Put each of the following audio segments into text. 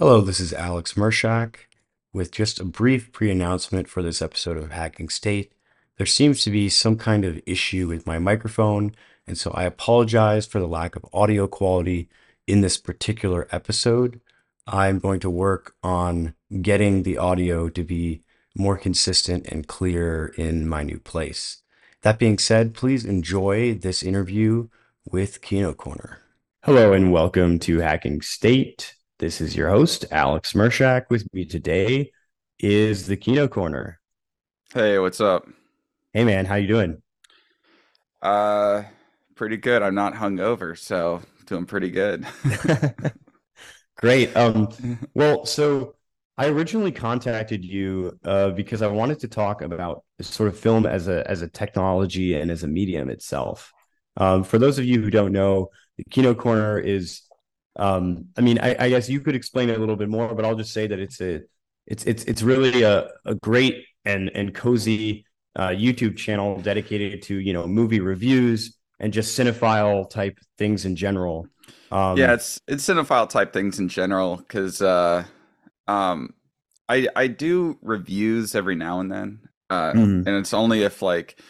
Hello, this is Alex Murshak with just a brief pre announcement for this episode of Hacking State. There seems to be some kind of issue with my microphone, and so I apologize for the lack of audio quality in this particular episode. I'm going to work on getting the audio to be more consistent and clear in my new place. That being said, please enjoy this interview with Kino Corner. Hello and welcome to Hacking State. This is your host, Alex Murshak. With me today is the Kino Corner. Hey, what's up? Hey man, how you doing? Uh pretty good. I'm not hungover, so doing pretty good. Great. Um well, so I originally contacted you uh, because I wanted to talk about sort of film as a as a technology and as a medium itself. Um, for those of you who don't know, the Kino Corner is, um, I mean, I, I, guess you could explain it a little bit more, but I'll just say that it's a, it's it's it's really a, a great and and cozy uh, YouTube channel dedicated to you know movie reviews and just cinephile type things in general. Um, yeah, it's it's cinephile type things in general because uh, um, I I do reviews every now and then, uh, mm. and it's only if like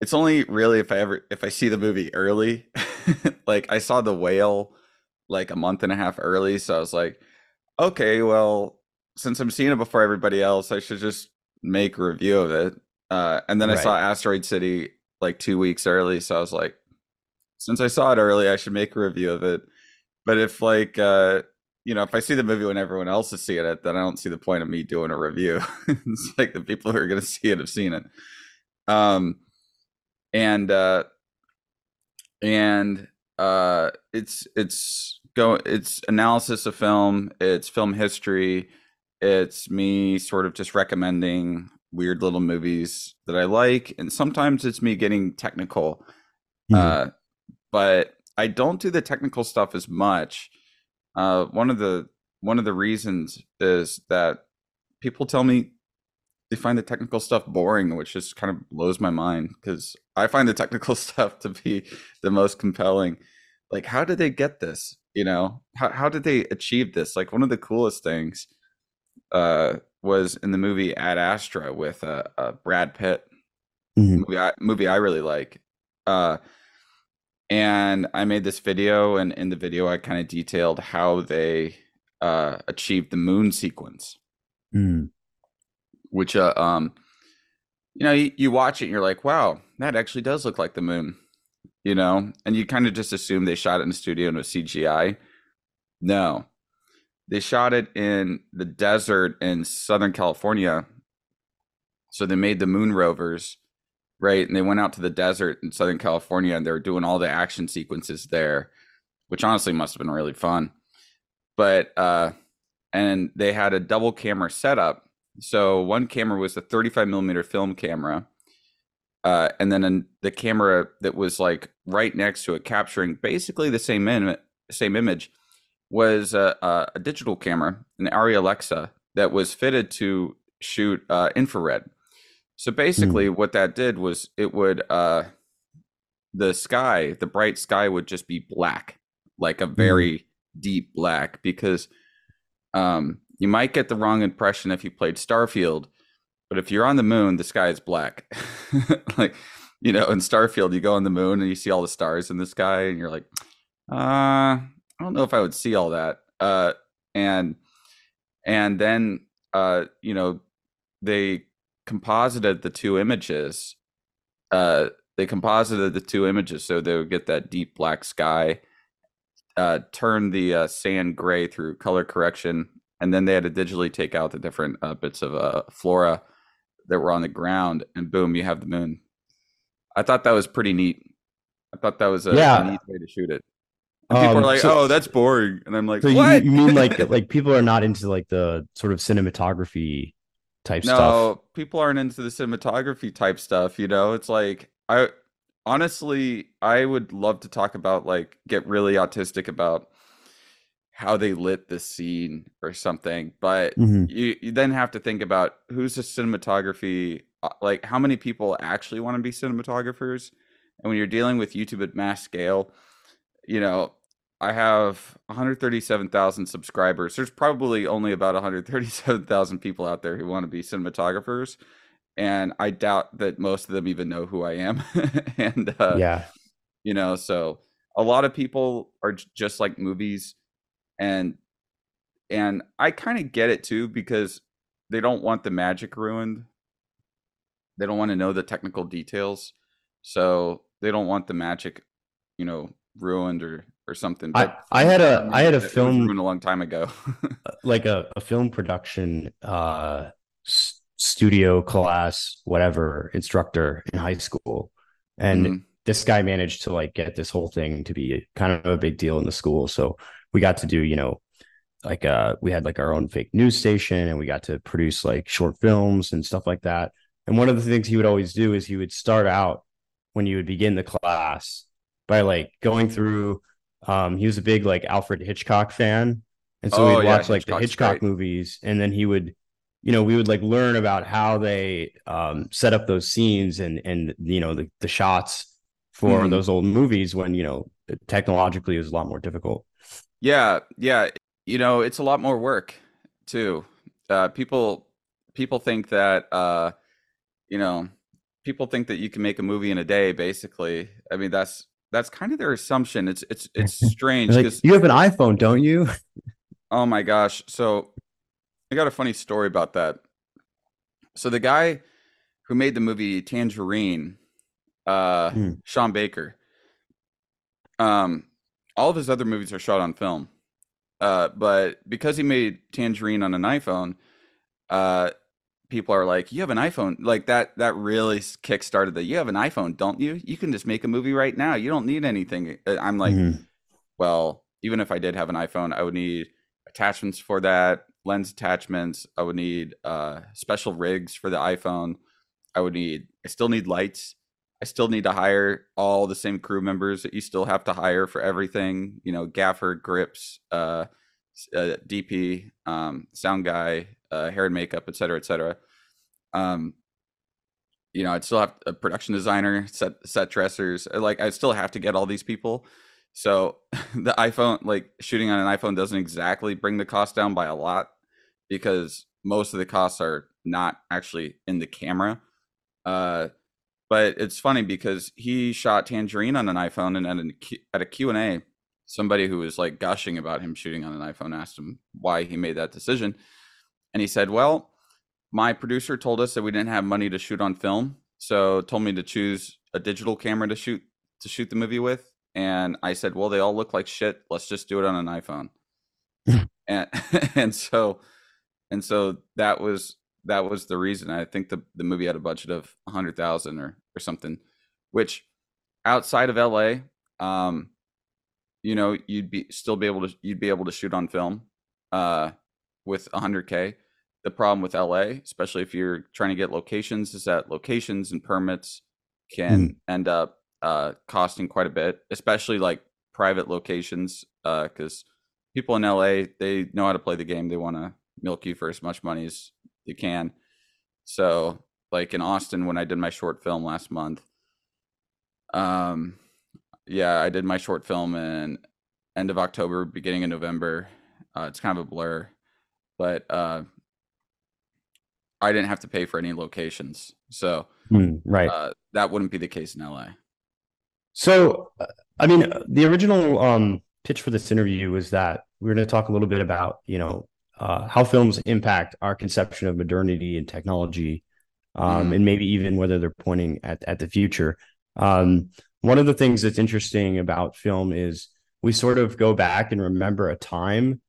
it's only really if I ever if I see the movie early. like I saw the whale like a month and a half early, so I was like, okay, well, since I'm seeing it before everybody else, I should just make a review of it. Uh, and then right. I saw Asteroid City like two weeks early, so I was like, since I saw it early, I should make a review of it. But if like uh, you know, if I see the movie when everyone else is seeing it, then I don't see the point of me doing a review. it's like the people who are going to see it have seen it. Um, and uh, and uh, it's it's go it's analysis of film, it's film history, it's me sort of just recommending weird little movies that I like, and sometimes it's me getting technical. Mm-hmm. Uh, but I don't do the technical stuff as much uh, one of the one of the reasons is that people tell me they find the technical stuff boring, which just kind of blows my mind because I find the technical stuff to be the most compelling. Like, how did they get this? You know, how how did they achieve this? Like, one of the coolest things uh, was in the movie Ad Astra with uh, uh Brad Pitt. Mm-hmm. Movie I, movie I really like. Uh, and I made this video, and in the video, I kind of detailed how they uh, achieved the moon sequence, mm. which, uh, um, you know, you, you watch it, and you're like, wow, that actually does look like the moon, you know, and you kind of just assume they shot it in the studio and it was CGI. No, they shot it in the desert in Southern California. So they made the moon rovers right? And they went out to the desert in Southern California and they were doing all the action sequences there, which honestly must have been really fun. But uh and they had a double camera setup. So one camera was a 35 millimeter film camera. Uh, and then an, the camera that was like right next to it, capturing basically the same Im- same image, was a, a, a digital camera, an Arri Alexa, that was fitted to shoot uh, infrared. So basically, mm. what that did was it would uh, the sky, the bright sky, would just be black, like a hmm. very mm. deep black, because um, you might get the wrong impression if you played Starfield, but if you're on the moon, the sky is black. like you know, in Starfield, you go on the moon and you see all the stars in the sky, and you're like, uh, I don't know if I would see all that. Uh, and and then uh, you know, they composited the two images. Uh, they composited the two images so they would get that deep black sky. Uh, turn the uh, sand gray through color correction, and then they had to digitally take out the different uh, bits of uh, flora that were on the ground, and boom, you have the moon. I thought that was pretty neat. I thought that was a, yeah. a neat way to shoot it. And people um, are like, so, "Oh, that's boring," and I'm like, so "What?" You, you mean like like people are not into like the sort of cinematography type no, stuff. No, people aren't into the cinematography type stuff, you know? It's like I honestly I would love to talk about like get really autistic about how they lit the scene or something, but mm-hmm. you, you then have to think about who's the cinematography uh, like how many people actually want to be cinematographers? And when you're dealing with YouTube at mass scale, you know, I have 137,000 subscribers. There's probably only about 137,000 people out there who want to be cinematographers, and I doubt that most of them even know who I am. and uh, yeah, you know, so a lot of people are just like movies, and and I kind of get it too because they don't want the magic ruined. They don't want to know the technical details, so they don't want the magic, you know, ruined or or something. I, I had a I had a film ruined a long time ago, uh, like a, a film production uh studio class whatever instructor in high school, and mm-hmm. this guy managed to like get this whole thing to be kind of a big deal in the school. So we got to do you know like uh we had like our own fake news station and we got to produce like short films and stuff like that. And one of the things he would always do is he would start out when you would begin the class by like going through um he was a big like Alfred Hitchcock fan. And so oh, we'd watch yeah, like the Hitchcock great. movies and then he would you know we would like learn about how they um set up those scenes and and you know the, the shots for mm. those old movies when you know technologically it was a lot more difficult. Yeah, yeah, you know it's a lot more work too. Uh people people think that uh you know people think that you can make a movie in a day basically. I mean that's that's kind of their assumption. It's it's it's strange because like, you have an iPhone, don't you? oh my gosh! So I got a funny story about that. So the guy who made the movie Tangerine, uh, mm. Sean Baker, um, all of his other movies are shot on film. Uh, but because he made Tangerine on an iPhone, uh, people are like, "You have an iPhone." Like that. That really kickstarted the. You have an iPhone, don't you? You can just make a movie right now. You don't need anything. Uh, I'm like, mm-hmm. well, even if I did have an iPhone, I would need attachments for that, lens attachments. I would need uh, special rigs for the iPhone. I would need. I still need lights. I still need to hire all the same crew members that you still have to hire for everything. You know, gaffer, grips, uh, uh, DP, um, sound guy, uh, hair and makeup, et cetera, et cetera. Um, you know, I'd still have a production designer, set set dressers. Uh, like, I still have to get all these people. So the iPhone, like shooting on an iPhone, doesn't exactly bring the cost down by a lot because most of the costs are not actually in the camera. Uh, but it's funny because he shot Tangerine on an iPhone, and at, an, at a Q and A, somebody who was like gushing about him shooting on an iPhone asked him why he made that decision, and he said, "Well, my producer told us that we didn't have money to shoot on film, so told me to choose a digital camera to shoot to shoot the movie with." And I said, "Well, they all look like shit. Let's just do it on an iPhone." and and so and so that was that was the reason. I think the the movie had a budget of a hundred thousand or or something, which outside of LA, um, you know, you'd be still be able to you'd be able to shoot on film, uh, with 100k. The problem with LA, especially if you're trying to get locations, is that locations and permits can mm. end up uh, costing quite a bit, especially like private locations, because uh, people in LA they know how to play the game. They want to milk you for as much money as you can. So, like in Austin, when I did my short film last month, um, yeah, I did my short film in end of October, beginning of November. Uh, it's kind of a blur but uh, I didn't have to pay for any locations, so mm, right uh, that wouldn't be the case in LA. So, I mean, the original um, pitch for this interview was that we are going to talk a little bit about you know uh, how films impact our conception of modernity and technology, um, mm. and maybe even whether they're pointing at at the future. Um, one of the things that's interesting about film is we sort of go back and remember a time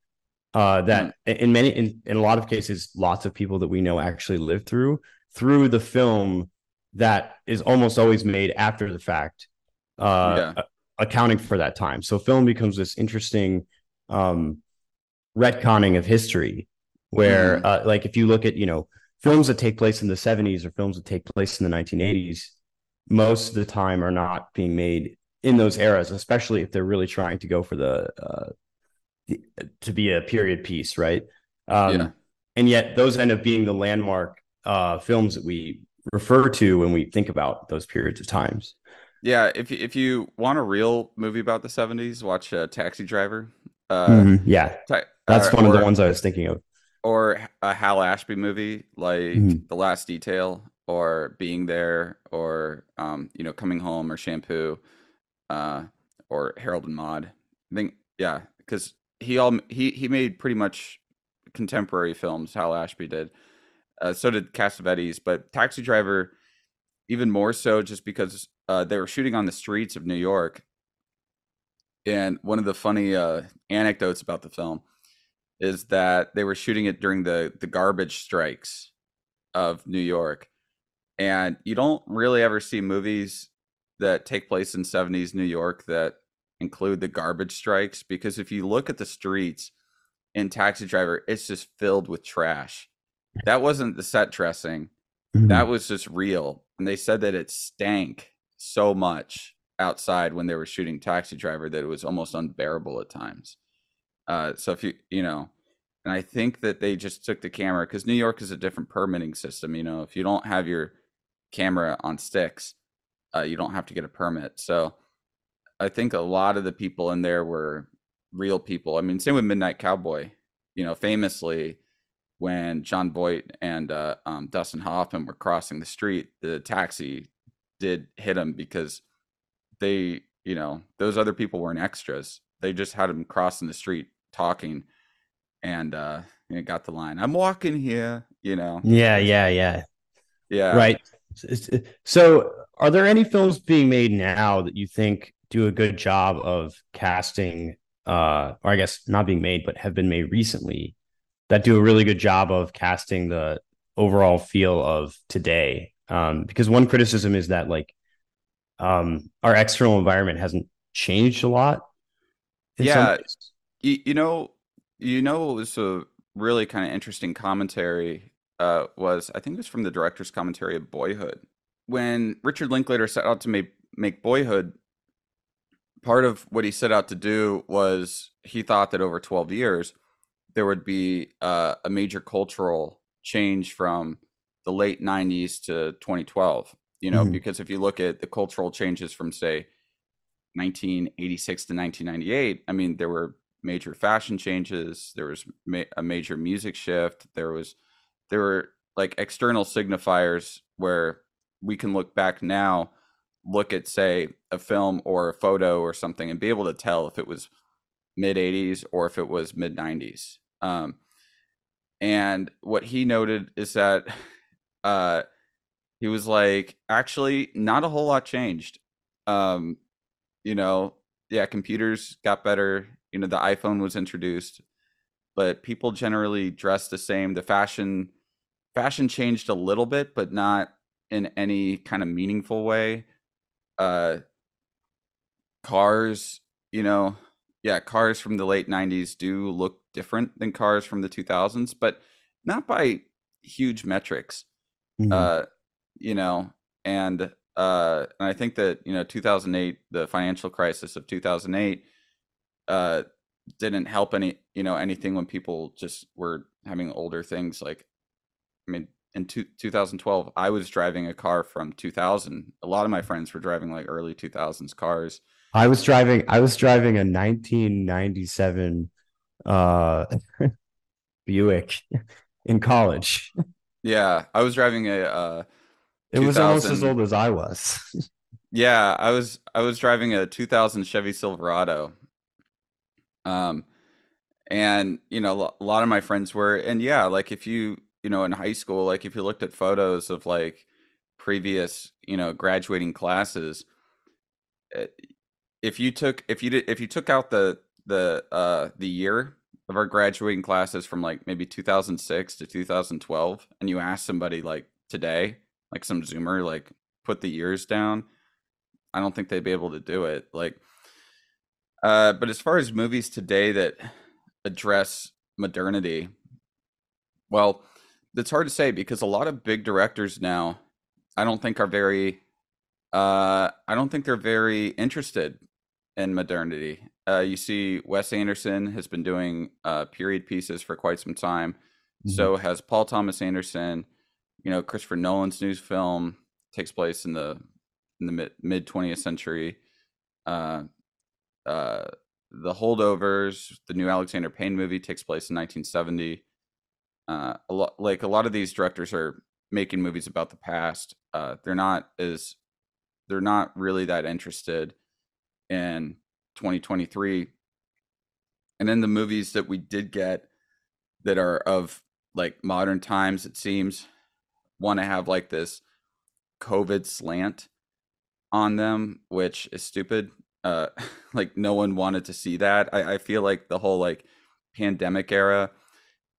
uh, that mm. in many in, in a lot of cases lots of people that we know actually live through through the film that is almost always made after the fact uh, yeah. accounting for that time so film becomes this interesting um, retconning of history where mm. uh, like if you look at you know films that take place in the 70s or films that take place in the 1980s most of the time are not being made in those eras especially if they're really trying to go for the uh, to be a period piece, right? Um, yeah. And yet, those end up being the landmark uh, films that we refer to when we think about those periods of times. Yeah, if if you want a real movie about the '70s, watch uh, Taxi Driver. Uh, mm-hmm. Yeah, ta- that's uh, one of the ones I was thinking of. Or a Hal Ashby movie like mm-hmm. The Last Detail, or Being There, or um, you know, Coming Home, or Shampoo, uh, or Harold and Maude. I think yeah, because he all he he made pretty much contemporary films. Hal Ashby did. Uh, so did Cassavetes, but Taxi Driver even more so just because uh, they were shooting on the streets of New York. And one of the funny uh, anecdotes about the film is that they were shooting it during the the garbage strikes of New York. And you don't really ever see movies that take place in 70s New York that include the garbage strikes because if you look at the streets in Taxi Driver, it's just filled with trash. That wasn't the set dressing. Mm-hmm. That was just real. And they said that it stank so much outside when they were shooting Taxi Driver that it was almost unbearable at times. Uh, so if you, you know, and I think that they just took the camera because New York is a different permitting system. You know, if you don't have your camera on sticks, uh, you don't have to get a permit. So I think a lot of the people in there were real people. I mean, same with Midnight Cowboy. You know, famously, when Jon Voight and uh, um, Dustin Hoffman were crossing the street, the taxi did hit him because they, you know, those other people weren't extras. They just had him crossing the street talking, and uh, you know, got the line. I'm walking here. You know. Yeah, yeah, yeah, yeah. Right. So, are there any films being made now that you think do a good job of casting, uh, or I guess not being made, but have been made recently? that do a really good job of casting the overall feel of today. Um, because one criticism is that like um, our external environment hasn't changed a lot. Yeah, you, you, know, you know, it was a really kind of interesting commentary. Uh, was I think it was from the director's commentary of Boyhood when Richard Linklater set out to make make Boyhood. Part of what he set out to do was he thought that over twelve years there would be uh, a major cultural change from the late 90s to 2012 you know mm-hmm. because if you look at the cultural changes from say 1986 to 1998 i mean there were major fashion changes there was ma- a major music shift there was there were like external signifiers where we can look back now look at say a film or a photo or something and be able to tell if it was mid 80s or if it was mid 90s um, and what he noted is that uh, he was like, actually, not a whole lot changed. Um, you know, yeah, computers got better. You know, the iPhone was introduced, but people generally dress the same. The fashion fashion changed a little bit, but not in any kind of meaningful way. Uh, cars, you know, yeah, cars from the late 90s do look different than cars from the 2000s, but not by huge metrics. Mm-hmm. Uh, you know, and uh, and I think that you know 2008, the financial crisis of 2008, uh, didn't help any you know anything when people just were having older things. Like, I mean, in two, 2012, I was driving a car from 2000. A lot of my friends were driving like early 2000s cars. I was driving. I was driving a 1997 uh, Buick in college. Yeah, I was driving a. Uh, it was almost as old as I was. yeah, I was. I was driving a 2000 Chevy Silverado. Um, and you know, a lot of my friends were, and yeah, like if you, you know, in high school, like if you looked at photos of like previous, you know, graduating classes, eh, if you took if you did if you took out the the uh the year of our graduating classes from like maybe 2006 to 2012 and you ask somebody like today like some zoomer like put the ears down i don't think they'd be able to do it like uh but as far as movies today that address modernity well it's hard to say because a lot of big directors now i don't think are very uh i don't think they're very interested in modernity. Uh, you see, Wes Anderson has been doing uh, period pieces for quite some time. Mm-hmm. So has Paul Thomas Anderson. You know, Christopher Nolan's new film takes place in the in the mid mid 20th century. Uh, uh, the Holdovers, the new Alexander Payne movie, takes place in 1970. Uh, a lot like a lot of these directors are making movies about the past. Uh, they're not as they're not really that interested in 2023. And then the movies that we did get that are of like modern times, it seems, want to have like this COVID slant on them, which is stupid. Uh, like no one wanted to see that. I, I feel like the whole like pandemic era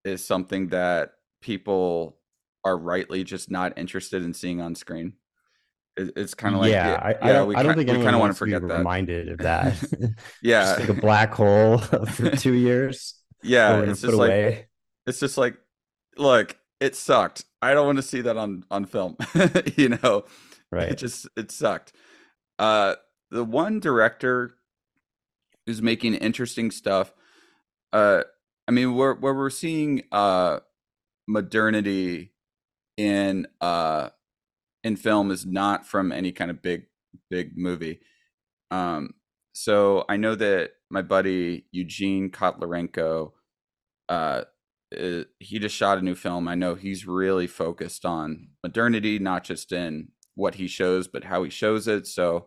is something that people are rightly just not interested in seeing on screen. It, it's kind of like yeah, I, I don't, I don't think anyone kind of want to forget that. Reminded of that. yeah, just like a black hole for two years. Yeah, it's just away. like it's just like, look, it sucked. I don't want to see that on on film. you know, right? It just it sucked. Uh, the one director who's making interesting stuff. Uh, I mean, where where we're seeing uh modernity in uh in film is not from any kind of big big movie. Um, so I know that my buddy Eugene Kotlarenko, uh, is, he just shot a new film. I know he's really focused on modernity, not just in what he shows, but how he shows it. So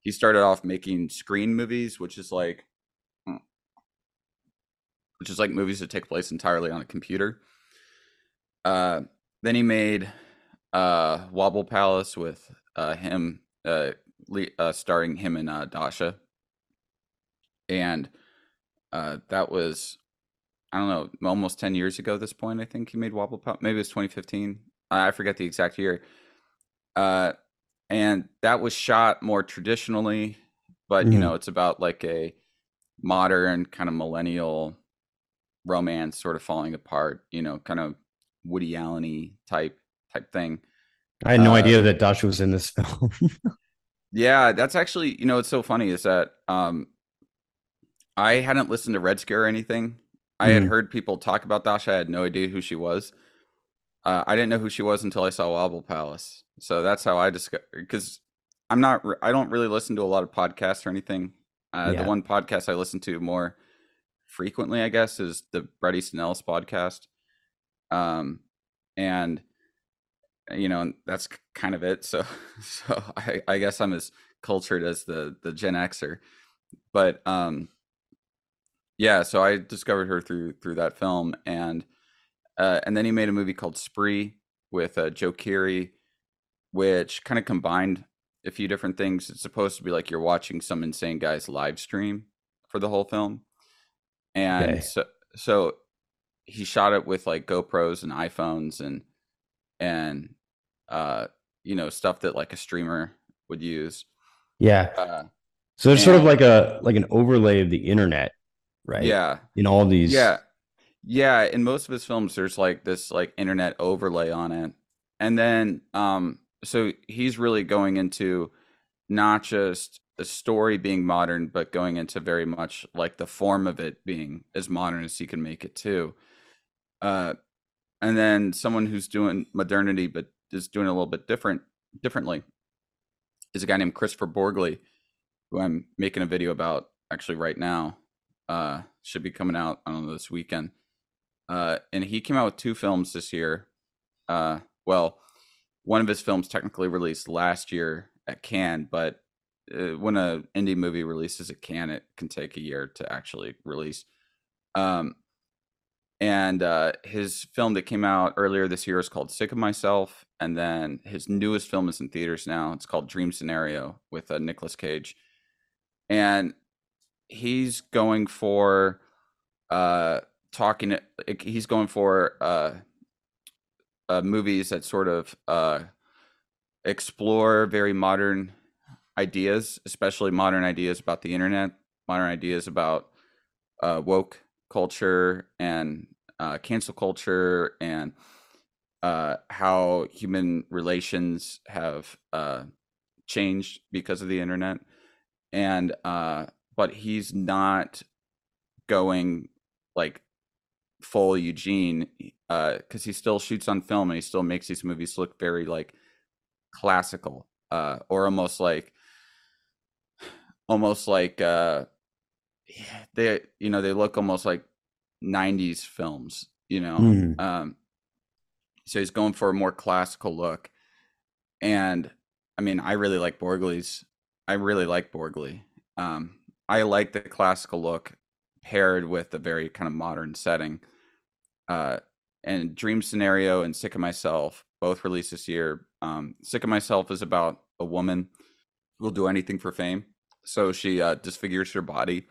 he started off making screen movies, which is like, hmm, which is like movies that take place entirely on a computer. Uh, then he made uh, Wobble Palace with uh, him, uh, uh, starring him and uh, Dasha, and uh, that was I don't know, almost ten years ago. At this point, I think he made Wobble Pop. Maybe it was 2015. I forget the exact year. Uh, and that was shot more traditionally, but mm-hmm. you know, it's about like a modern kind of millennial romance sort of falling apart. You know, kind of Woody Allen type type thing. I had no uh, idea that Dash was in this film. yeah, that's actually you know it's so funny is that um, I hadn't listened to Red Scare or anything. I mm. had heard people talk about Dasha. I had no idea who she was. Uh, I didn't know who she was until I saw Wobble Palace. So that's how I discovered because I'm not. I don't really listen to a lot of podcasts or anything. Uh, yeah. The one podcast I listen to more frequently, I guess, is the Bret Easton Ellis podcast. Um, and you know that's kind of it so so I, I guess i'm as cultured as the the gen xer but um yeah so i discovered her through through that film and uh and then he made a movie called spree with uh, joe keery which kind of combined a few different things. It's supposed to be like you're watching some insane guy's live stream for the whole film and okay. so so he shot it with like gopros and iphones and and uh you know stuff that like a streamer would use. Yeah. Uh, so there's and, sort of like a like an overlay of the internet right? Yeah. In all these yeah. Yeah in most of his films there's like this like internet overlay on it. And then um so he's really going into not just the story being modern but going into very much like the form of it being as modern as he can make it too. Uh and then someone who's doing modernity but is doing a little bit different differently is a guy named Christopher Borgli, who I'm making a video about actually right now. Uh, should be coming out know this weekend. Uh, and he came out with two films this year. Uh, well, one of his films technically released last year at Cannes, but uh, when an indie movie releases at Cannes, it can take a year to actually release. Um, and uh, his film that came out earlier this year is called Sick of Myself, and then his newest film is in theaters now. It's called Dream Scenario with uh, Nicolas Cage, and he's going for uh, talking. He's going for uh, uh, movies that sort of uh, explore very modern ideas, especially modern ideas about the internet, modern ideas about uh, woke culture and uh, cancel culture and uh, how human relations have uh, changed because of the internet. And uh, but he's not going like full Eugene because uh, he still shoots on film and he still makes these movies look very like classical. uh, or almost like almost like uh, they you know they look almost like 90s films you know mm. um, so he's going for a more classical look and i mean i really like Borgli's i really like borgly um, i like the classical look paired with a very kind of modern setting uh, and dream scenario and sick of myself both released this year um, sick of myself is about a woman who will do anything for fame so she uh, disfigures her body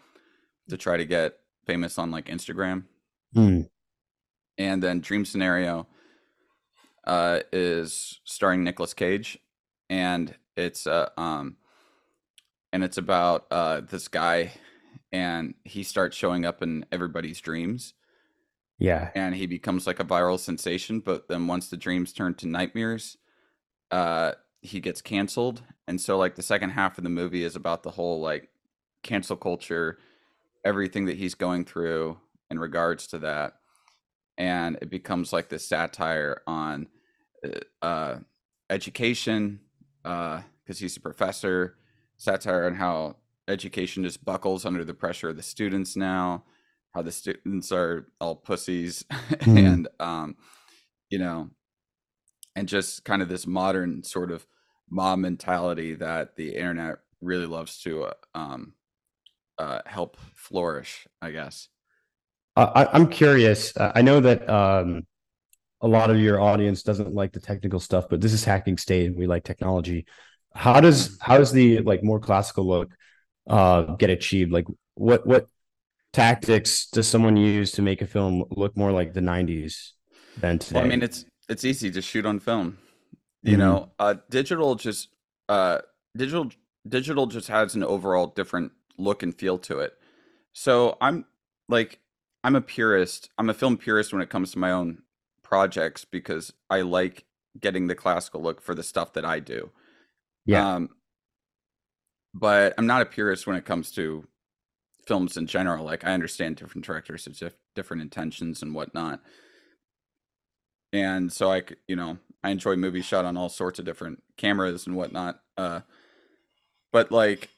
to try to get famous on like Instagram. Mm. And then Dream Scenario uh, is starring Nicolas Cage, and it's uh, um, and it's about uh, this guy, and he starts showing up in everybody's dreams. Yeah, and he becomes like a viral sensation. But then once the dreams turn to nightmares, uh, he gets canceled, and so like the second half of the movie is about the whole like cancel culture everything that he's going through in regards to that and it becomes like this satire on uh, uh education uh because he's a professor satire on how education just buckles under the pressure of the students now how the students are all pussies mm. and um you know and just kind of this modern sort of mob mentality that the internet really loves to uh, um uh, help flourish, I guess. I, I'm curious. I know that um, a lot of your audience doesn't like the technical stuff, but this is hacking state. And we like technology. How does how does the like more classical look uh, get achieved? Like what what tactics does someone use to make a film look more like the 90s than today? Well, I mean, it's it's easy to shoot on film. You mm-hmm. know, uh, digital just uh, digital digital just has an overall different look and feel to it. So I'm like I'm a purist. I'm a film purist when it comes to my own projects because I like getting the classical look for the stuff that I do. Yeah. Um, but I'm not a purist when it comes to films in general. Like I understand different directors have different intentions and whatnot. And so I, you know, I enjoy movies shot on all sorts of different cameras and whatnot. Uh, but like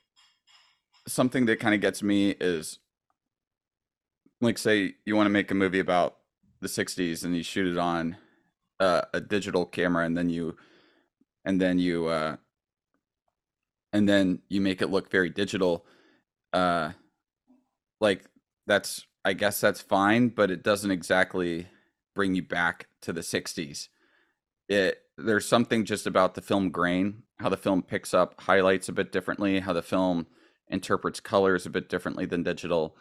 something that kind of gets me is like say you want to make a movie about the 60s and you shoot it on uh, a digital camera and then you and then you uh and then you make it look very digital uh like that's i guess that's fine but it doesn't exactly bring you back to the 60s it there's something just about the film grain how the film picks up highlights a bit differently how the film interprets colors a bit differently than digital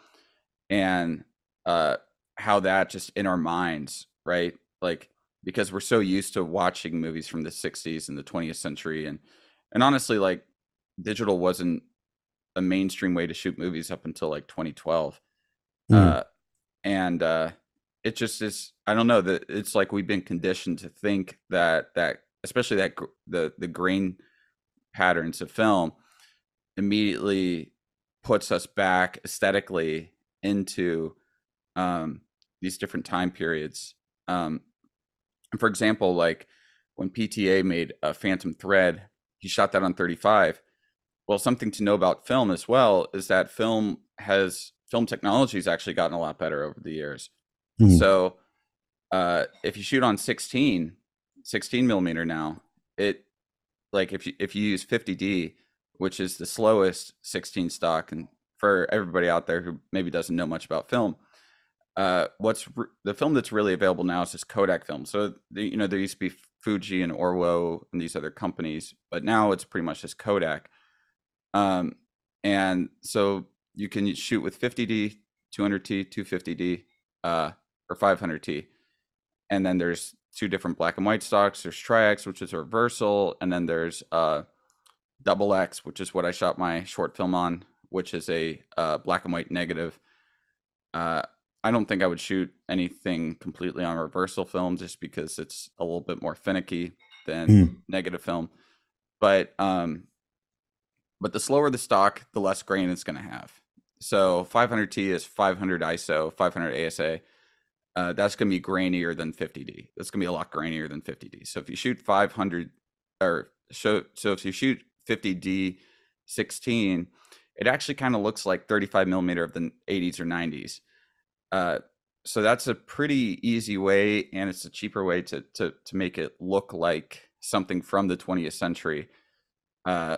and uh how that just in our minds right? Like because we're so used to watching movies from the 60s and the 20th century and and honestly like digital wasn't a mainstream way to shoot movies up until like 2012 mm. uh and uh it just is i don't know that it's like we've been conditioned to think that that especially that the the grain patterns of film immediately puts us back aesthetically into um, these different time periods. Um, and for example, like when PTA made a Phantom Thread, he shot that on 35. Well, something to know about film as well is that film has film technology has actually gotten a lot better over the years. Mm-hmm. So uh, if you shoot on 16, 16 millimeter now, it like if you if you use 50D, which is the slowest 16 stock. And for everybody out there who maybe doesn't know much about film, uh, what's re- the film that's really available now is just Kodak film. So the, you know there used to be Fuji and Orwo and these other companies, but now it's pretty much just Kodak. Um, and so you can shoot with 50D, 200T, 250D, uh, or 500T, and then there's two different black and white stocks. There's Tri-X, which is a reversal, and then there's uh, Double X, which is what I shot my short film on, which is a uh, black and white negative. Uh, I don't think I would shoot anything completely on reversal film just because it's a little bit more finicky than mm. negative film. But um, but the slower the stock, the less grain it's going to have. So 500T is 500 ISO, 500 ASA. Uh, that's going to be grainier than 50D. That's going to be a lot grainier than 50D. So if you shoot 500 or so so if you shoot 50D 16, it actually kind of looks like 35 millimeter of the 80s or 90s. Uh, so that's a pretty easy way, and it's a cheaper way to to to make it look like something from the 20th century, uh,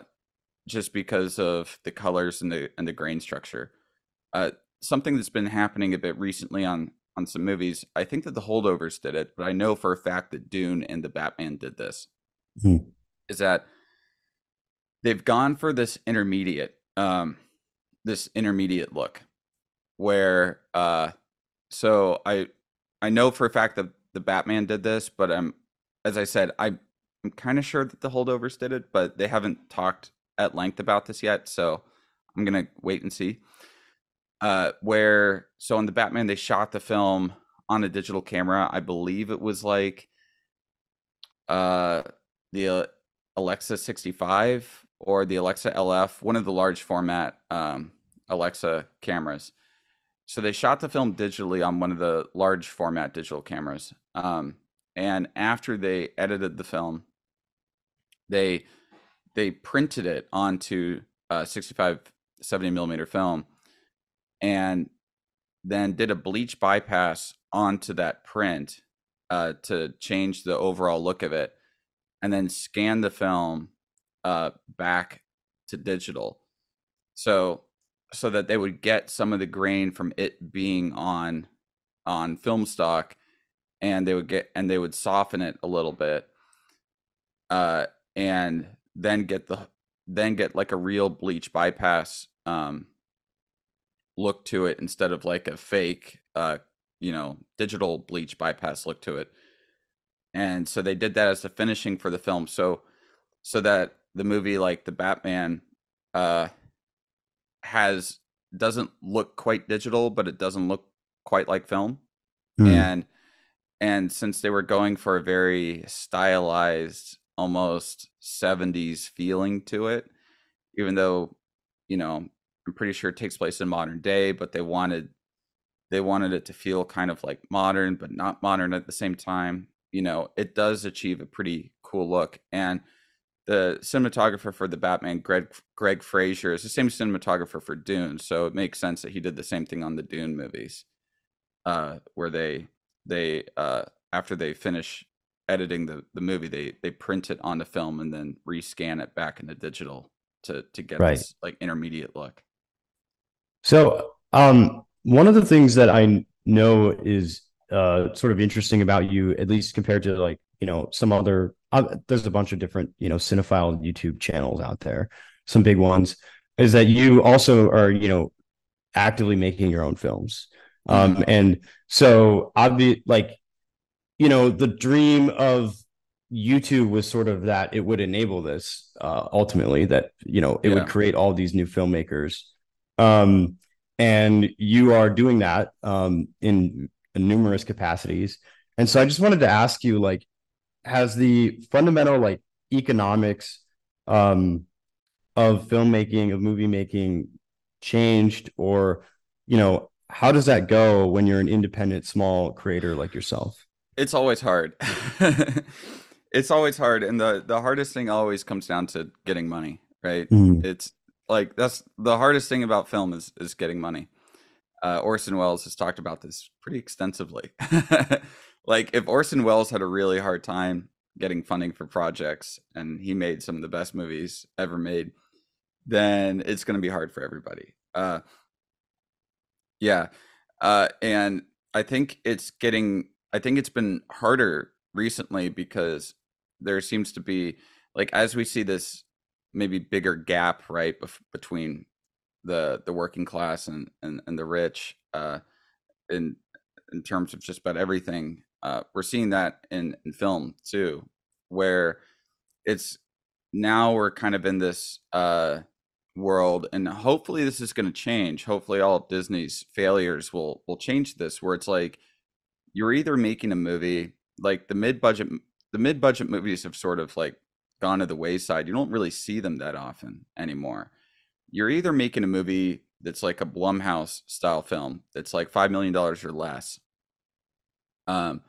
just because of the colors and the and the grain structure. Uh, something that's been happening a bit recently on on some movies. I think that the holdovers did it, but I know for a fact that Dune and the Batman did this. Mm-hmm. Is that they've gone for this intermediate um this intermediate look where uh so I I know for a fact that the Batman did this, but I'm as I said, I I'm kind of sure that the holdovers did it, but they haven't talked at length about this yet, so I'm gonna wait and see. Uh, where so in the Batman they shot the film on a digital camera. I believe it was like uh the uh, Alexa 65 or the Alexa LF, one of the large format um, Alexa cameras. So they shot the film digitally on one of the large format digital cameras. Um, and after they edited the film, they they printed it onto a 65 70 millimeter film and then did a bleach bypass onto that print uh, to change the overall look of it and then scanned the film uh, back to digital. So so that they would get some of the grain from it being on on film stock and they would get and they would soften it a little bit uh and then get the then get like a real bleach bypass um look to it instead of like a fake uh you know digital bleach bypass look to it and so they did that as the finishing for the film so so that the movie like the batman uh has doesn't look quite digital, but it doesn't look quite like film. Mm. And and since they were going for a very stylized, almost 70s feeling to it, even though, you know, I'm pretty sure it takes place in modern day, but they wanted they wanted it to feel kind of like modern, but not modern at the same time. You know, it does achieve a pretty cool look. And the cinematographer for the Batman, Greig Greig Fraser, is the same cinematographer for Dune, so it makes sense that he did the same thing on the Dune movies, uh, where they they uh, after they finish editing the, the movie, they they print it on the film and then rescan it back into digital to to get right. this like intermediate look. So, um, one of the things that I know is uh, sort of interesting about you, at least compared to like you know some other uh, there's a bunch of different you know cinephile youtube channels out there some big ones is that you also are you know actively making your own films um mm-hmm. and so be like you know the dream of youtube was sort of that it would enable this uh ultimately that you know it yeah. would create all these new filmmakers. Um and you are doing that um in, in numerous capacities. And so i just wanted to ask you like has the fundamental like economics um, of filmmaking of movie making changed? Or you know how does that go when you're an independent small creator like yourself it's always hard it's always hard and the the hardest thing always comes down to getting money right mm. it's like that's the hardest thing about film is is getting money uh, orson welles has talked about this pretty extensively like if Orson Welles had a really hard time getting funding for projects and he made some of the best movies ever made, then it's going to be hard for everybody. Uh, yeah. Uh, and I think it's getting, I think it's been harder recently because there seems to be, like, as we see this maybe bigger gap, right, bef- between the the working class and and, and the rich, uh, in in terms of just about everything uh, we're seeing that in, in film too, where it's now we're kind of in this uh, world, and hopefully this is going to change. Hopefully, all of Disney's failures will will change this, where it's like you're either making a movie like the mid budget the mid budget movies have sort of like gone to the wayside. You don't really see them that often anymore. You're either making a movie that's like a Blumhouse style film that's like five million dollars or less, um,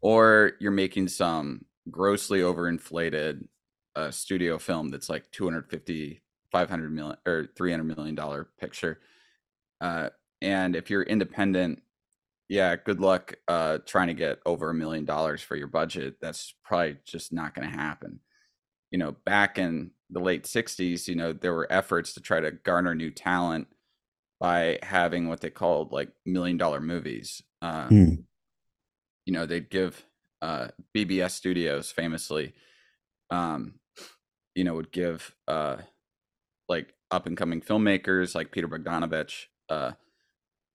or you're making some grossly overinflated a studio film that's like 250 500 million or 300 million dollar picture uh, and if you're independent yeah good luck uh, trying to get over a million dollars for your budget that's probably just not going to happen you know back in the late 60s you know there were efforts to try to garner new talent by having what they called like million dollar movies uh, hmm. you know they'd give uh, bbs studios famously um, you know would give uh, like up and coming filmmakers like peter bogdanovich uh,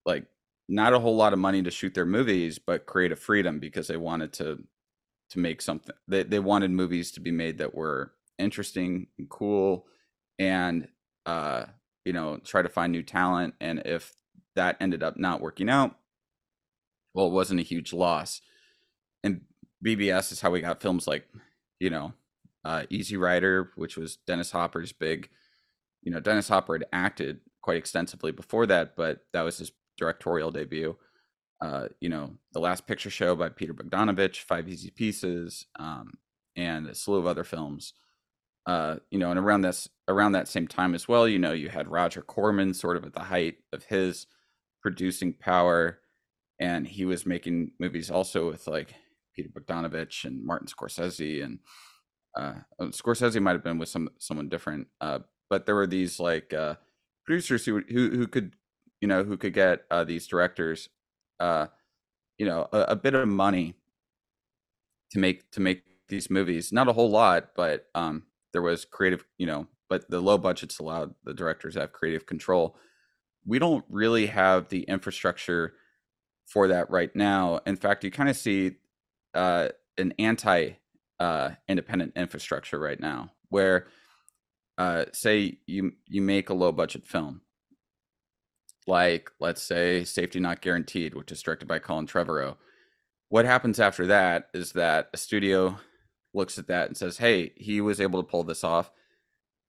like not a whole lot of money to shoot their movies but creative freedom because they wanted to to make something they, they wanted movies to be made that were interesting and cool and uh you know try to find new talent. And if that ended up not working out well it wasn't a huge loss. And bbs is how we got films like you know uh easy rider which was dennis hopper's big you know dennis hopper had acted quite extensively before that but that was his directorial debut uh, you know, The Last Picture Show by Peter Bogdanovich, Five Easy Pieces, um, and a slew of other films. Uh, you know, and around this around that same time as well, you know, you had Roger Corman sort of at the height of his producing power, and he was making movies also with like Peter Bogdanovich and Martin Scorsese, and uh, Scorsese might have been with some someone different, uh, but there were these like uh, producers who who who could you know who could get uh, these directors uh, you know, a, a, bit of money to make to make these movies. Not a whole lot, but um, there was creative, you know, but the low budgets allowed the directors to have creative control. We don't really have the infrastructure for that right now. In fact, you kind of see uh, an anti uh, independent infrastructure right now, where uh, say you you make a low budget film like let's say Safety Not Guaranteed, which is directed by Colin Trevorrow. What happens after that is that a studio looks at that and says, "Hey, he was able to pull this off.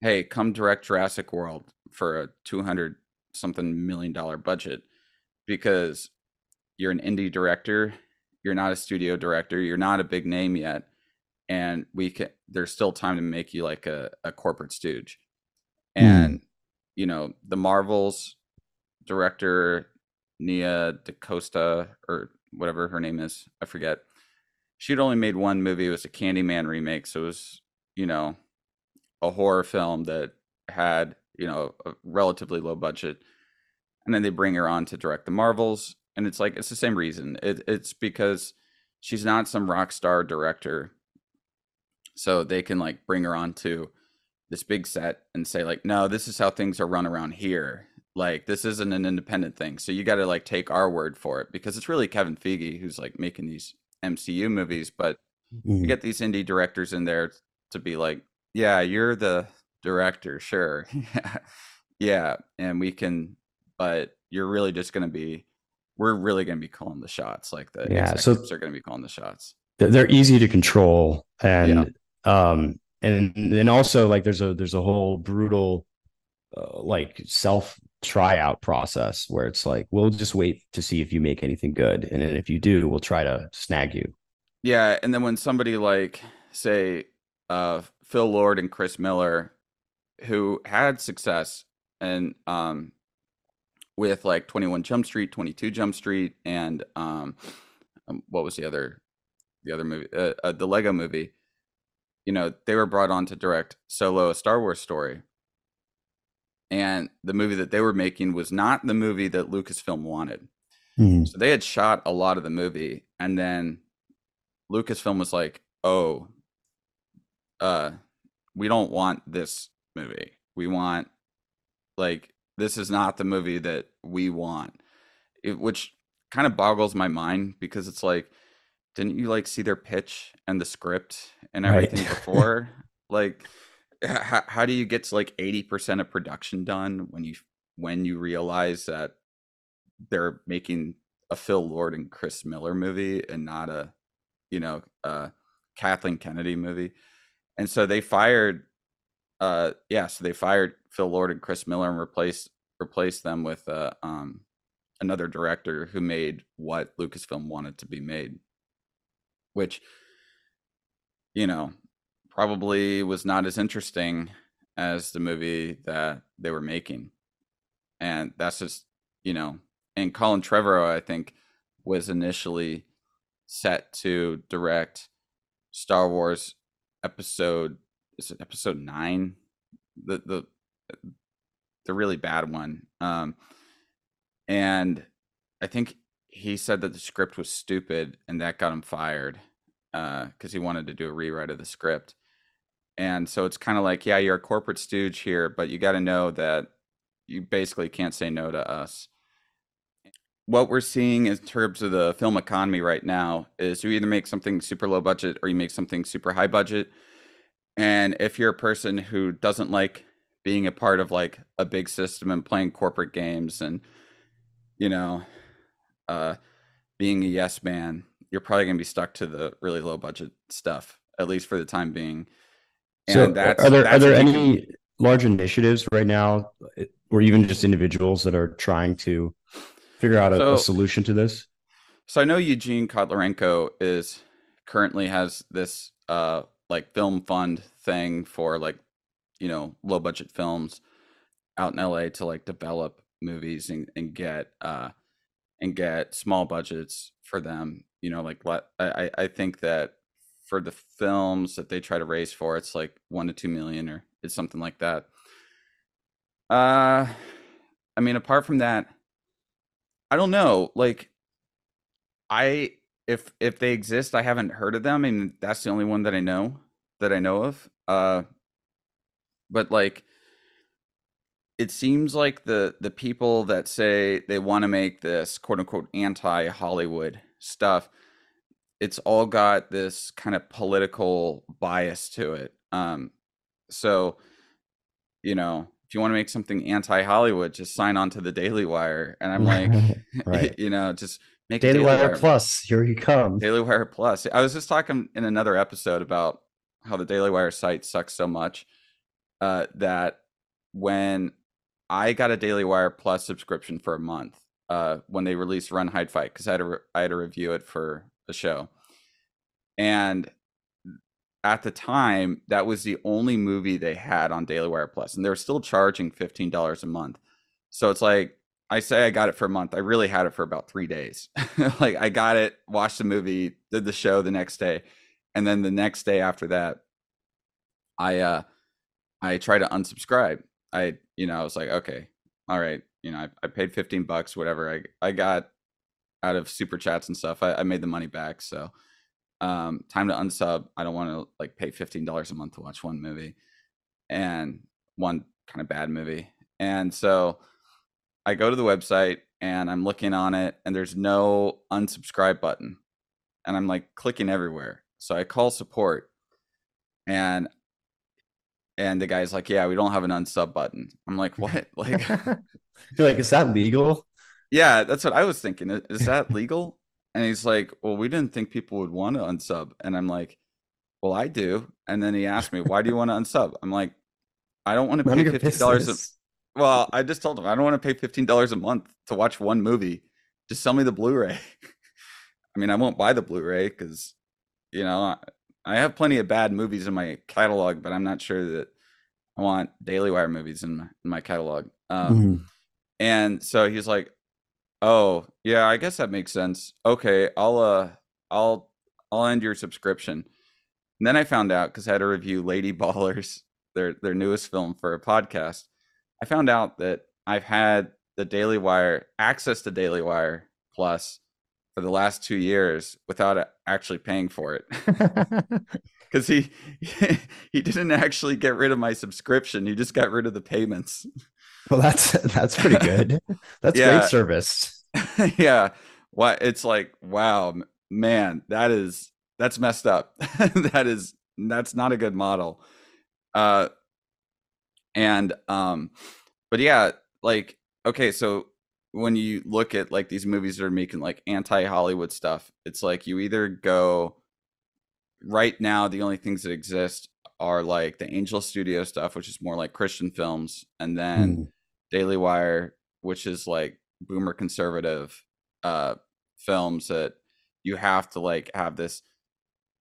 Hey, come direct Jurassic World for a 200 something million dollar budget because you're an indie director, you're not a studio director, you're not a big name yet, and we can there's still time to make you like a, a corporate stooge." Hmm. And mm. you know, the Marvels director Nia DaCosta or whatever her name is, I forget. She'd only made one movie. It was a Candyman remake, so it was you know a horror film that had you know a relatively low budget, and then they bring her on to direct the Marvels, and it's like it's the same reason. It, it's because she's not some rock star director, so they can like bring her on to this big set and say like, no, this is how things are run around here like this isn't an independent thing. So you got to like take our word for it because it's really Kevin Feige who's like making these MCU movies, but mm-hmm. you get these indie directors in there to be like, yeah, you're the director, sure. yeah, and we can but you're really just going to be we're really going to be calling the shots like the yeah, so they're going to be calling the shots. They're easy to control and yeah. um and and also like there's a there's a whole brutal uh, like self tryout process where it's like we'll just wait to see if you make anything good. And then if you do we'll try to snag you. Yeah and then when somebody like say uh phil lord and chris miller who had success and um with like 21 jump street 22 jump street and um, um what was the other the other movie uh, uh, the lego movie you know they were brought on to direct solo a star wars story and the movie that they were making was not the movie that Lucasfilm wanted. Mm-hmm. So they had shot a lot of the movie, and then Lucasfilm was like, "Oh, uh, we don't want this movie. We want like this is not the movie that we want." It, which kind of boggles my mind because it's like, didn't you like see their pitch and the script and everything right. before? like how, how do you get to like 80% of production done when you when you realize that they're making a Phil Lord and Chris Miller movie and not a you know a Kathleen Kennedy movie? And so they fired uh yeah so they fired Phil Lord and Chris Miller and replaced replaced them with uh um another director who made what Lucasfilm wanted to be made which you know probably was not as interesting as the movie that they were making. And that's just, you know, and Colin Trevorrow, I think, was initially set to direct Star Wars episode is it episode nine? The the the really bad one. Um and I think he said that the script was stupid and that got him fired because uh, he wanted to do a rewrite of the script. And so it's kind of like, yeah, you're a corporate stooge here, but you got to know that you basically can't say no to us. What we're seeing in terms of the film economy right now is you either make something super low budget or you make something super high budget. And if you're a person who doesn't like being a part of like a big system and playing corporate games and, you know, uh, being a yes man, you're probably going to be stuck to the really low budget stuff, at least for the time being. And so that's, are there, that's are there any can... large initiatives right now, or even just individuals that are trying to figure out a, so, a solution to this? So I know Eugene Kotlyarenko is currently has this uh, like film fund thing for like you know low budget films out in LA to like develop movies and, and get uh and get small budgets for them. You know, like let I I think that for the films that they try to raise for, it's like one to two million or it's something like that. Uh, I mean, apart from that, I don't know. Like, I if if they exist, I haven't heard of them, and that's the only one that I know that I know of. Uh, but like it seems like the the people that say they want to make this quote unquote anti Hollywood stuff, it's all got this kind of political bias to it. Um, so, you know, if you want to make something anti Hollywood, just sign on to the Daily Wire. And I'm like, right. you know, just make Daily, Daily Wire, Wire Plus. Here you come. Daily Wire Plus. I was just talking in another episode about how the Daily Wire site sucks so much uh, that when I got a Daily Wire Plus subscription for a month uh, when they released Run Hide Fight because I had to re- I had to review it for the show, and at the time that was the only movie they had on Daily Wire Plus, and they were still charging fifteen dollars a month. So it's like I say I got it for a month. I really had it for about three days. like I got it, watched the movie, did the show the next day, and then the next day after that, I uh I tried to unsubscribe I, you know, I was like, okay, all right, you know, I, I paid 15 bucks, whatever. I, I got out of super chats and stuff. I, I made the money back. So, um, time to unsub. I don't want to like pay $15 a month to watch one movie and one kind of bad movie. And so I go to the website and I'm looking on it and there's no unsubscribe button. And I'm like clicking everywhere. So I call support and and the guy's like, "Yeah, we don't have an unsub button." I'm like, "What?" Like, you're like, "Is that legal?" Yeah, that's what I was thinking. Is that legal? And he's like, "Well, we didn't think people would want to unsub." And I'm like, "Well, I do." And then he asked me, "Why do you want to unsub?" I'm like, "I don't want to pay fifteen dollars." Well, I just told him I don't want to pay fifteen dollars a month to watch one movie. Just sell me the Blu-ray. I mean, I won't buy the Blu-ray because, you know, I have plenty of bad movies in my catalog, but I'm not sure that I want Daily Wire movies in my, in my catalog. Um, mm-hmm. And so he's like, "Oh, yeah, I guess that makes sense. Okay, I'll uh, I'll I'll end your subscription." And then I found out because I had to review Lady Ballers, their their newest film for a podcast. I found out that I've had the Daily Wire access to Daily Wire Plus for the last two years without actually paying for it because he he didn't actually get rid of my subscription he just got rid of the payments well that's that's pretty good. That's yeah. great service. Yeah. What it's like wow man that is that's messed up. That is that's not a good model. Uh and um but yeah like okay so when you look at like these movies that are making like anti-Hollywood stuff, it's like you either go right now the only things that exist are like the Angel Studio stuff, which is more like Christian films, and then mm. Daily Wire, which is like boomer conservative uh films that you have to like have this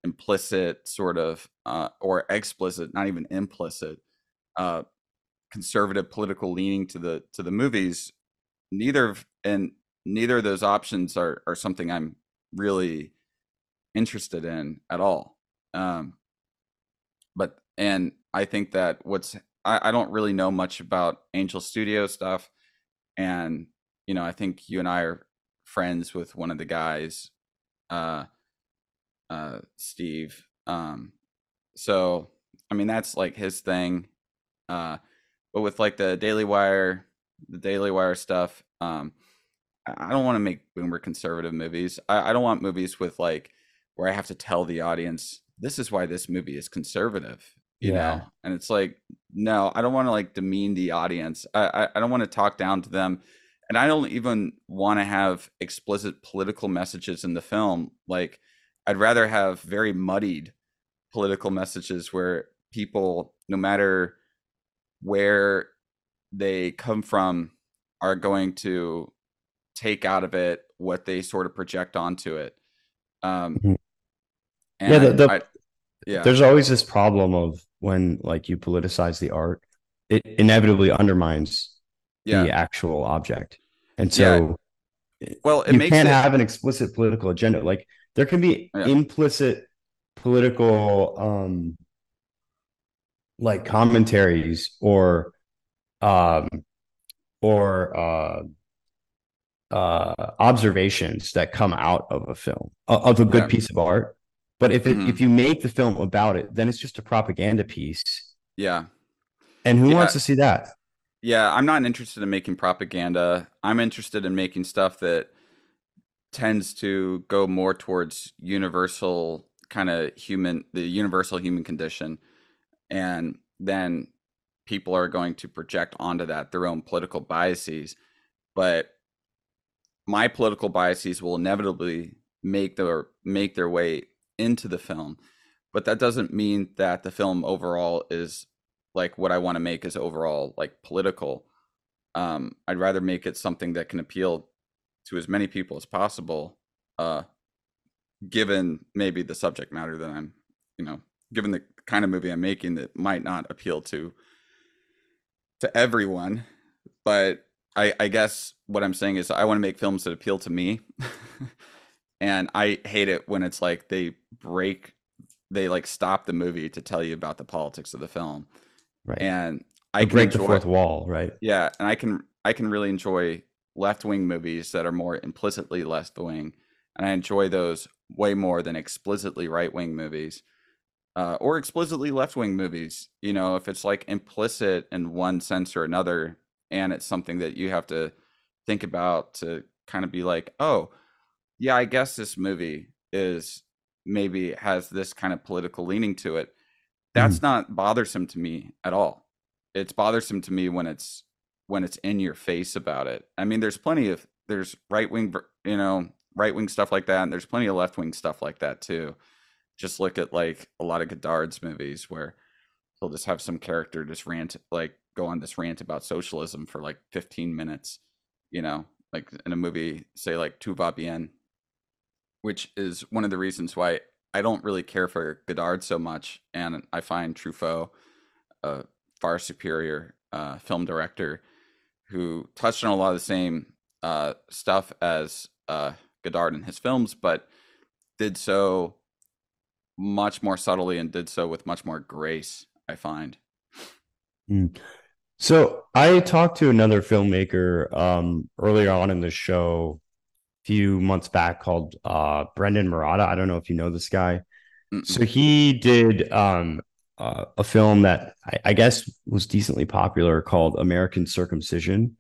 implicit sort of uh, or explicit, not even implicit, uh, conservative political leaning to the to the movies. Neither of and neither of those options are are something I'm really interested in at all. Um, but and I think that what's I, I don't really know much about Angel Studio stuff, and you know I think you and I are friends with one of the guys, uh, uh, Steve. Um, so I mean that's like his thing. Uh, but with like the Daily Wire, the Daily Wire stuff, um, I don't want to make boomer conservative movies. I, I don't want movies with like where I have to tell the audience this is why this movie is conservative. You yeah. know, and it's like, no, I don't want to like demean the audience. I, I, I don't want to talk down to them and I don't even want to have explicit political messages in the film. Like, I'd rather have very muddied political messages where people, no matter where they come from, are going to take out of it what they sort of project onto it. Um, mm-hmm. yeah, the, the, I, yeah. There's always this problem of when like you politicize the art, it inevitably undermines yeah. the actual object, and so. Yeah. Well, you can't it... have an explicit political agenda. Like there can be yeah. implicit political um like commentaries or um or uh uh, observations that come out of a film of a good yeah. piece of art. But if it, mm-hmm. if you make the film about it, then it's just a propaganda piece. Yeah. And who yeah. wants to see that? Yeah, I'm not interested in making propaganda. I'm interested in making stuff that tends to go more towards universal kind of human the universal human condition and then people are going to project onto that their own political biases but my political biases will inevitably make their make their way into the film but that doesn't mean that the film overall is like what i want to make is overall like political um i'd rather make it something that can appeal to as many people as possible uh given maybe the subject matter that i'm you know given the kind of movie i'm making that might not appeal to to everyone but I, I guess what I'm saying is I want to make films that appeal to me. and I hate it when it's like they break they like stop the movie to tell you about the politics of the film. Right. And I break enjoy, the fourth wall, right? Yeah, and I can I can really enjoy left-wing movies that are more implicitly left-wing and I enjoy those way more than explicitly right-wing movies. Uh, or explicitly left-wing movies. You know, if it's like implicit in one sense or another, and it's something that you have to think about to kind of be like, oh, yeah, I guess this movie is maybe has this kind of political leaning to it. That's mm. not bothersome to me at all. It's bothersome to me when it's when it's in your face about it. I mean, there's plenty of there's right wing, you know, right wing stuff like that, and there's plenty of left wing stuff like that too. Just look at like a lot of Godard's movies where he'll just have some character just rant like go on this rant about socialism for like 15 minutes, you know, like in a movie, say like Tout va bien, which is one of the reasons why I don't really care for Godard so much. And I find Truffaut a far superior uh, film director who touched on a lot of the same uh, stuff as uh, Godard in his films, but did so much more subtly and did so with much more grace, I find. Mm. So I talked to another filmmaker um, earlier on in the show few months back called uh, Brendon Marotta. I don't know if you know this guy. Mm-mm. So he did um, uh, a film that I, I, guess was decently popular called American Circumcision.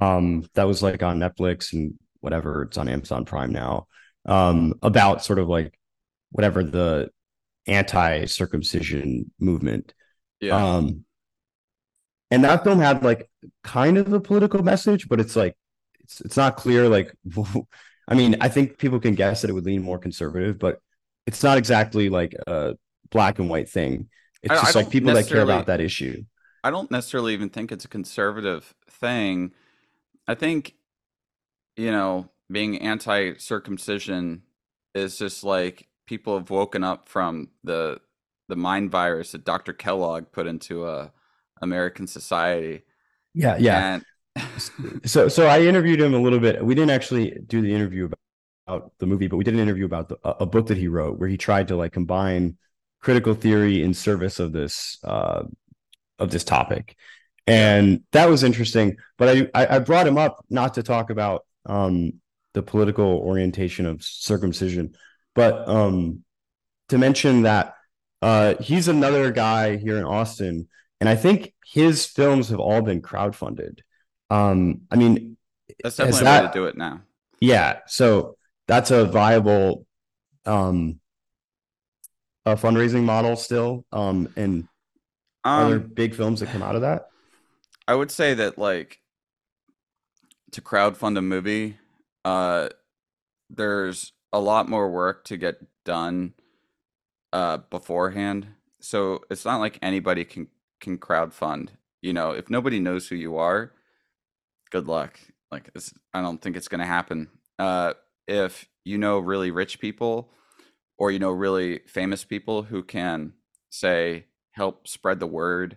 Um, that was like on Netflix and whatever. It's on Amazon Prime now. Um, about sort of like whatever the anti-circumcision movement. Yeah. Um, and that film had like kind of a political message, but it's like it's it's not clear. Like, I mean, I think people can guess that it would lean more conservative, but it's not exactly like a black and white thing. It's I, just I like people that care about that issue. I don't necessarily even think it's a conservative thing. I think, you know, being anti circumcision is just like people have woken up from the the mind virus that Dr. Kellogg put into a uh, American society. Yeah, yeah. And... so so I interviewed him a little bit. We didn't actually do the interview about the movie, but we did an interview about the, a book that he wrote where he tried to like combine critical theory in service of this uh, of this topic, and that was interesting. But I I brought him up not to talk about um, the political orientation of circumcision, but um, to mention that uh, he's another guy here in Austin, and I think his films have all been crowdfunded. Um, I mean, that's definitely that, a way to do it now. Yeah, so that's a viable um, a fundraising model still. Um, and um, are there big films that come out of that? I would say that like to crowdfund a movie, uh, there's a lot more work to get done uh, beforehand. So it's not like anybody can can crowdfund. You know, if nobody knows who you are, good luck. Like, I don't think it's going to happen. Uh, if you know really rich people, or you know really famous people who can say help spread the word,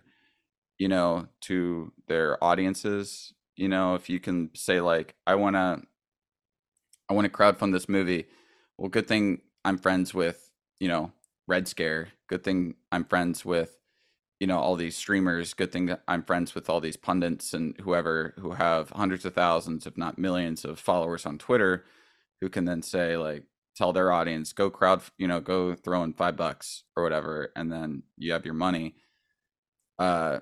you know, to their audiences. You know, if you can say like, I want to I want to crowdfund this movie. Well, good thing I'm friends with, you know, Red Scare. Good thing I'm friends with, you know, all these streamers. Good thing that I'm friends with all these pundits and whoever who have hundreds of thousands, if not millions, of followers on Twitter, who can then say like, tell their audience, go crowd, you know, go throw in five bucks or whatever, and then you have your money. Uh,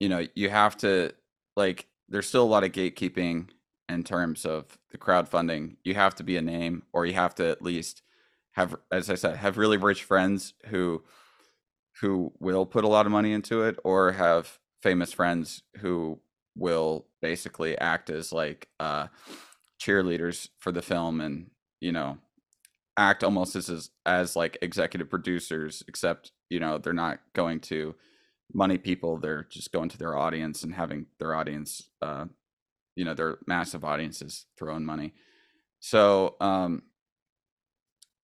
you know, you have to like. There's still a lot of gatekeeping in terms of the crowdfunding. You have to be a name, or you have to at least have, as I said, have really rich friends who who will put a lot of money into it, or have famous friends who will basically act as like uh, cheerleaders for the film, and you know, act almost as, as as like executive producers, except you know they're not going to money people; they're just going to their audience and having their audience uh, you know their massive audiences throwing money. So um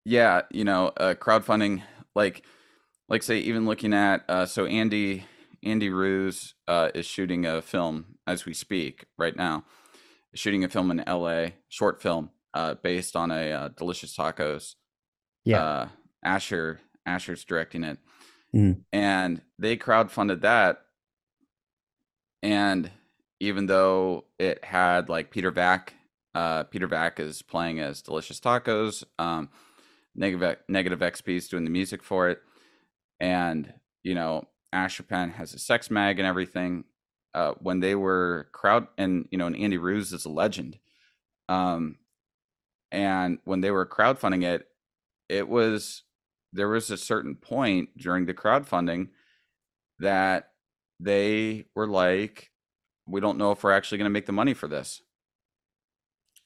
yeah you know uh crowdfunding like like say even looking at uh so andy andy ruse uh is shooting a film as we speak right now shooting a film in la short film uh based on a uh, delicious tacos yeah uh asher asher's directing it mm. and they crowdfunded that and even though it had like Peter Vack. Uh, Peter Vack is playing as Delicious Tacos. Um, Negative Negative XP is doing the music for it, and you know Asher Penn has a sex mag and everything. Uh, when they were crowd and you know and Andy Ruse is a legend. Um, and when they were crowdfunding it, it was there was a certain point during the crowdfunding that they were like we don't know if we're actually going to make the money for this.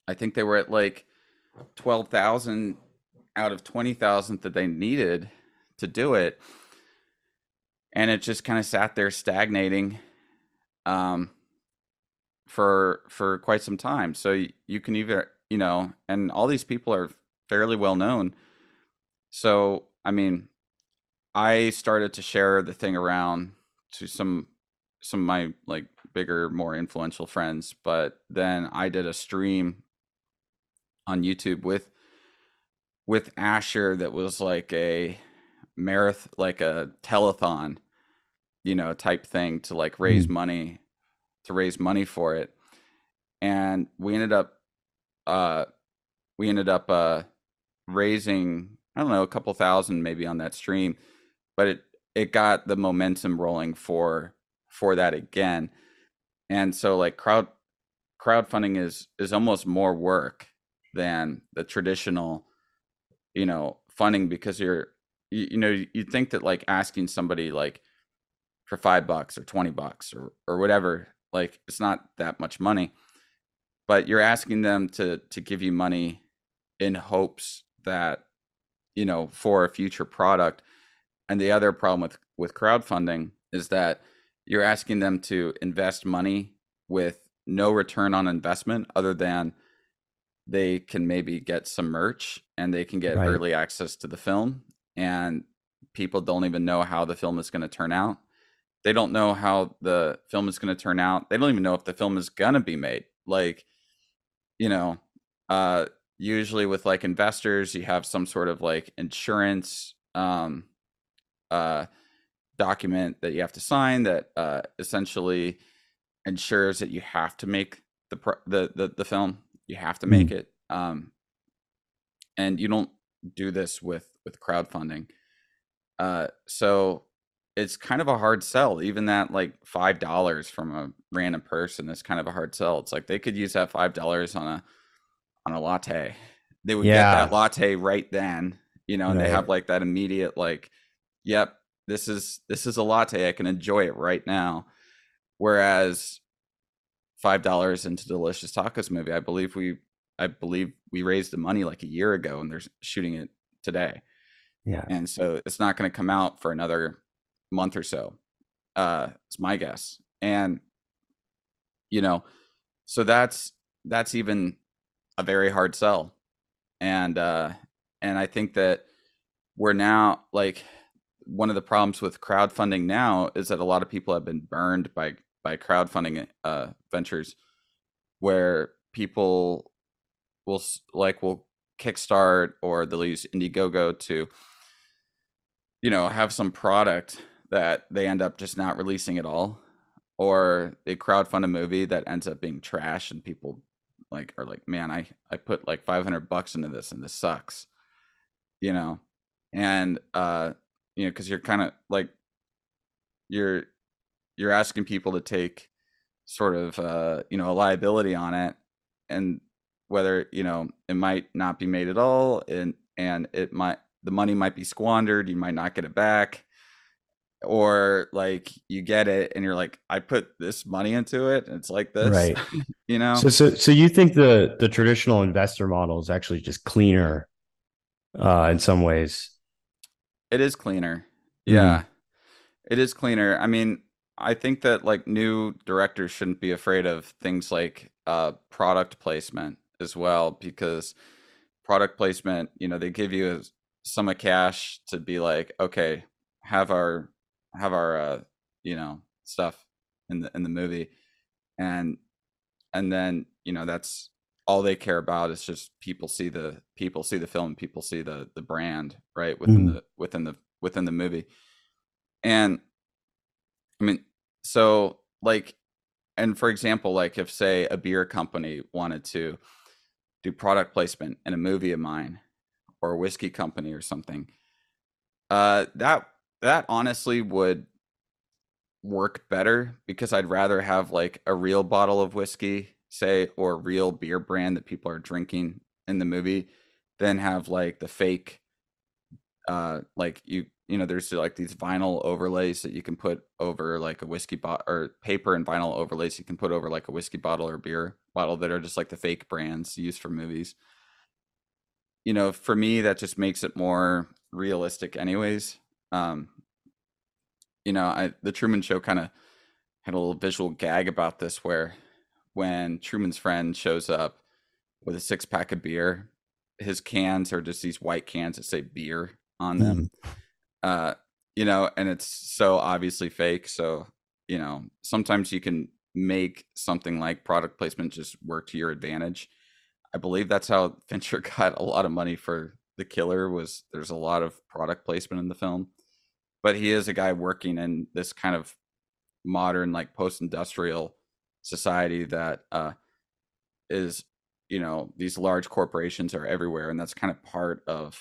I think they were at like 12,000 out of 20,000 that they needed to do it. And it just kind of sat there stagnating um, for for quite some time. So you, you can either, you know, and all these people are fairly well known. So, I mean, I started to share the thing around to some some of my like bigger, more influential friends. But then I did a stream on YouTube with with Asher that was like a marathon, like a telethon, you know, type thing to like raise mm. money to raise money for it. And we ended up uh we ended up uh raising I don't know a couple thousand maybe on that stream, but it it got the momentum rolling for for that again and so like crowd crowdfunding is is almost more work than the traditional you know funding because you're you, you know you think that like asking somebody like for five bucks or 20 bucks or or whatever like it's not that much money but you're asking them to to give you money in hopes that you know for a future product and the other problem with with crowdfunding is that you're asking them to invest money with no return on investment other than they can maybe get some merch and they can get right. early access to the film and people don't even know how the film is going to turn out. They don't know how the film is going to turn out. They don't even know if the film is going to be made. Like you know uh usually with like investors you have some sort of like insurance um uh document that you have to sign that uh essentially ensures that you have to make the the the, the film. You have to make mm. it um and you don't do this with with crowdfunding uh so it's kind of a hard sell even that like five dollars from a random person is kind of a hard sell it's like they could use that five dollars on a on a latte. They would yeah. get that latte right then, you know, and right. they have like that immediate like, yep, this is this is a latte. I can enjoy it right now. Whereas five dollars into Delicious Tacos movie, I believe we I believe we raised the money like a year ago and they're shooting it today. Yeah. And so it's not going to come out for another month or so. Uh it's my guess. And you know, so that's that's even a very hard sell. And uh and I think that we're now like one of the problems with crowdfunding now is that a lot of people have been burned by by crowdfunding uh ventures where people will like will kickstart or they'll use indiegogo to you know have some product that they end up just not releasing at all or they crowdfund a movie that ends up being trash and people like are like man i i put like 500 bucks into this and this sucks you know? And uh you know because you're kind of like you're you're asking people to take sort of uh you know a liability on it and whether you know it might not be made at all and and it might the money might be squandered you might not get it back or like you get it and you're like i put this money into it and it's like this right. you know? So so so you think the the traditional investor model is actually just cleaner uh in some ways? It is cleaner. Yeah. Mm. it is cleaner. I mean i think that like new directors shouldn't be afraid of things like uh product placement as well because product placement you know they give you a sum of cash to be like okay have our have our uh, you know stuff in the in the movie, and and then you know that's all they care about is just people see the people see the film, people see the the brand right within mm. the within the within the movie, and I mean so like and for example like if say a beer company wanted to do product placement in a movie of mine or a whiskey company or something uh that that honestly would work better because I'd rather have like a real bottle of whiskey, say, or real beer brand that people are drinking in the movie than have like the fake uh like you you know there's like these vinyl overlays that you can put over like a whiskey bottle or paper and vinyl overlays you can put over like a whiskey bottle or beer bottle that are just like the fake brands used for movies you know for me that just makes it more realistic anyways um, you know, I, the Truman Show kind of had a little visual gag about this, where when Truman's friend shows up with a six pack of beer, his cans are just these white cans that say beer on them. Mm. Uh, you know, and it's so obviously fake. So, you know, sometimes you can make something like product placement just work to your advantage. I believe that's how Fincher got a lot of money for The Killer was there's a lot of product placement in the film. But he is a guy working in this kind of modern like post-industrial society that uh, is you know these large corporations are everywhere and that's kind of part of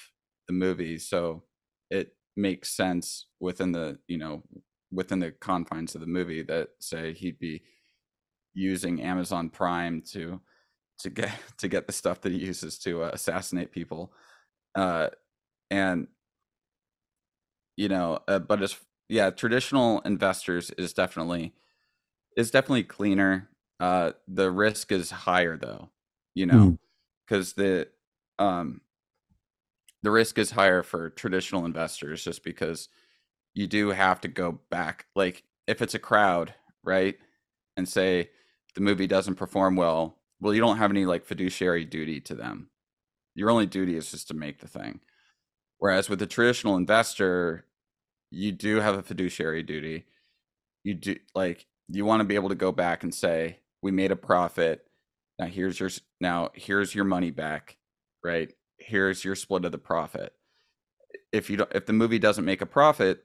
the movie. So it makes sense within the you know within the confines of the movie that say he'd be using amazon prime to to get to get the stuff that he uses to uh, assassinate people uh and you know uh, but as yeah traditional investors is definitely is definitely cleaner uh the risk is higher though you know because mm. the um the risk is higher for traditional investors just because you do have to go back like if it's a crowd right and say the movie doesn't perform well well, you don't have any like fiduciary duty to them. Your only duty is just to make the thing. Whereas with a traditional investor, you do have a fiduciary duty. You do like you want to be able to go back and say, "We made a profit. Now here's your now here's your money back, right? Here's your split of the profit." If you don't, if the movie doesn't make a profit,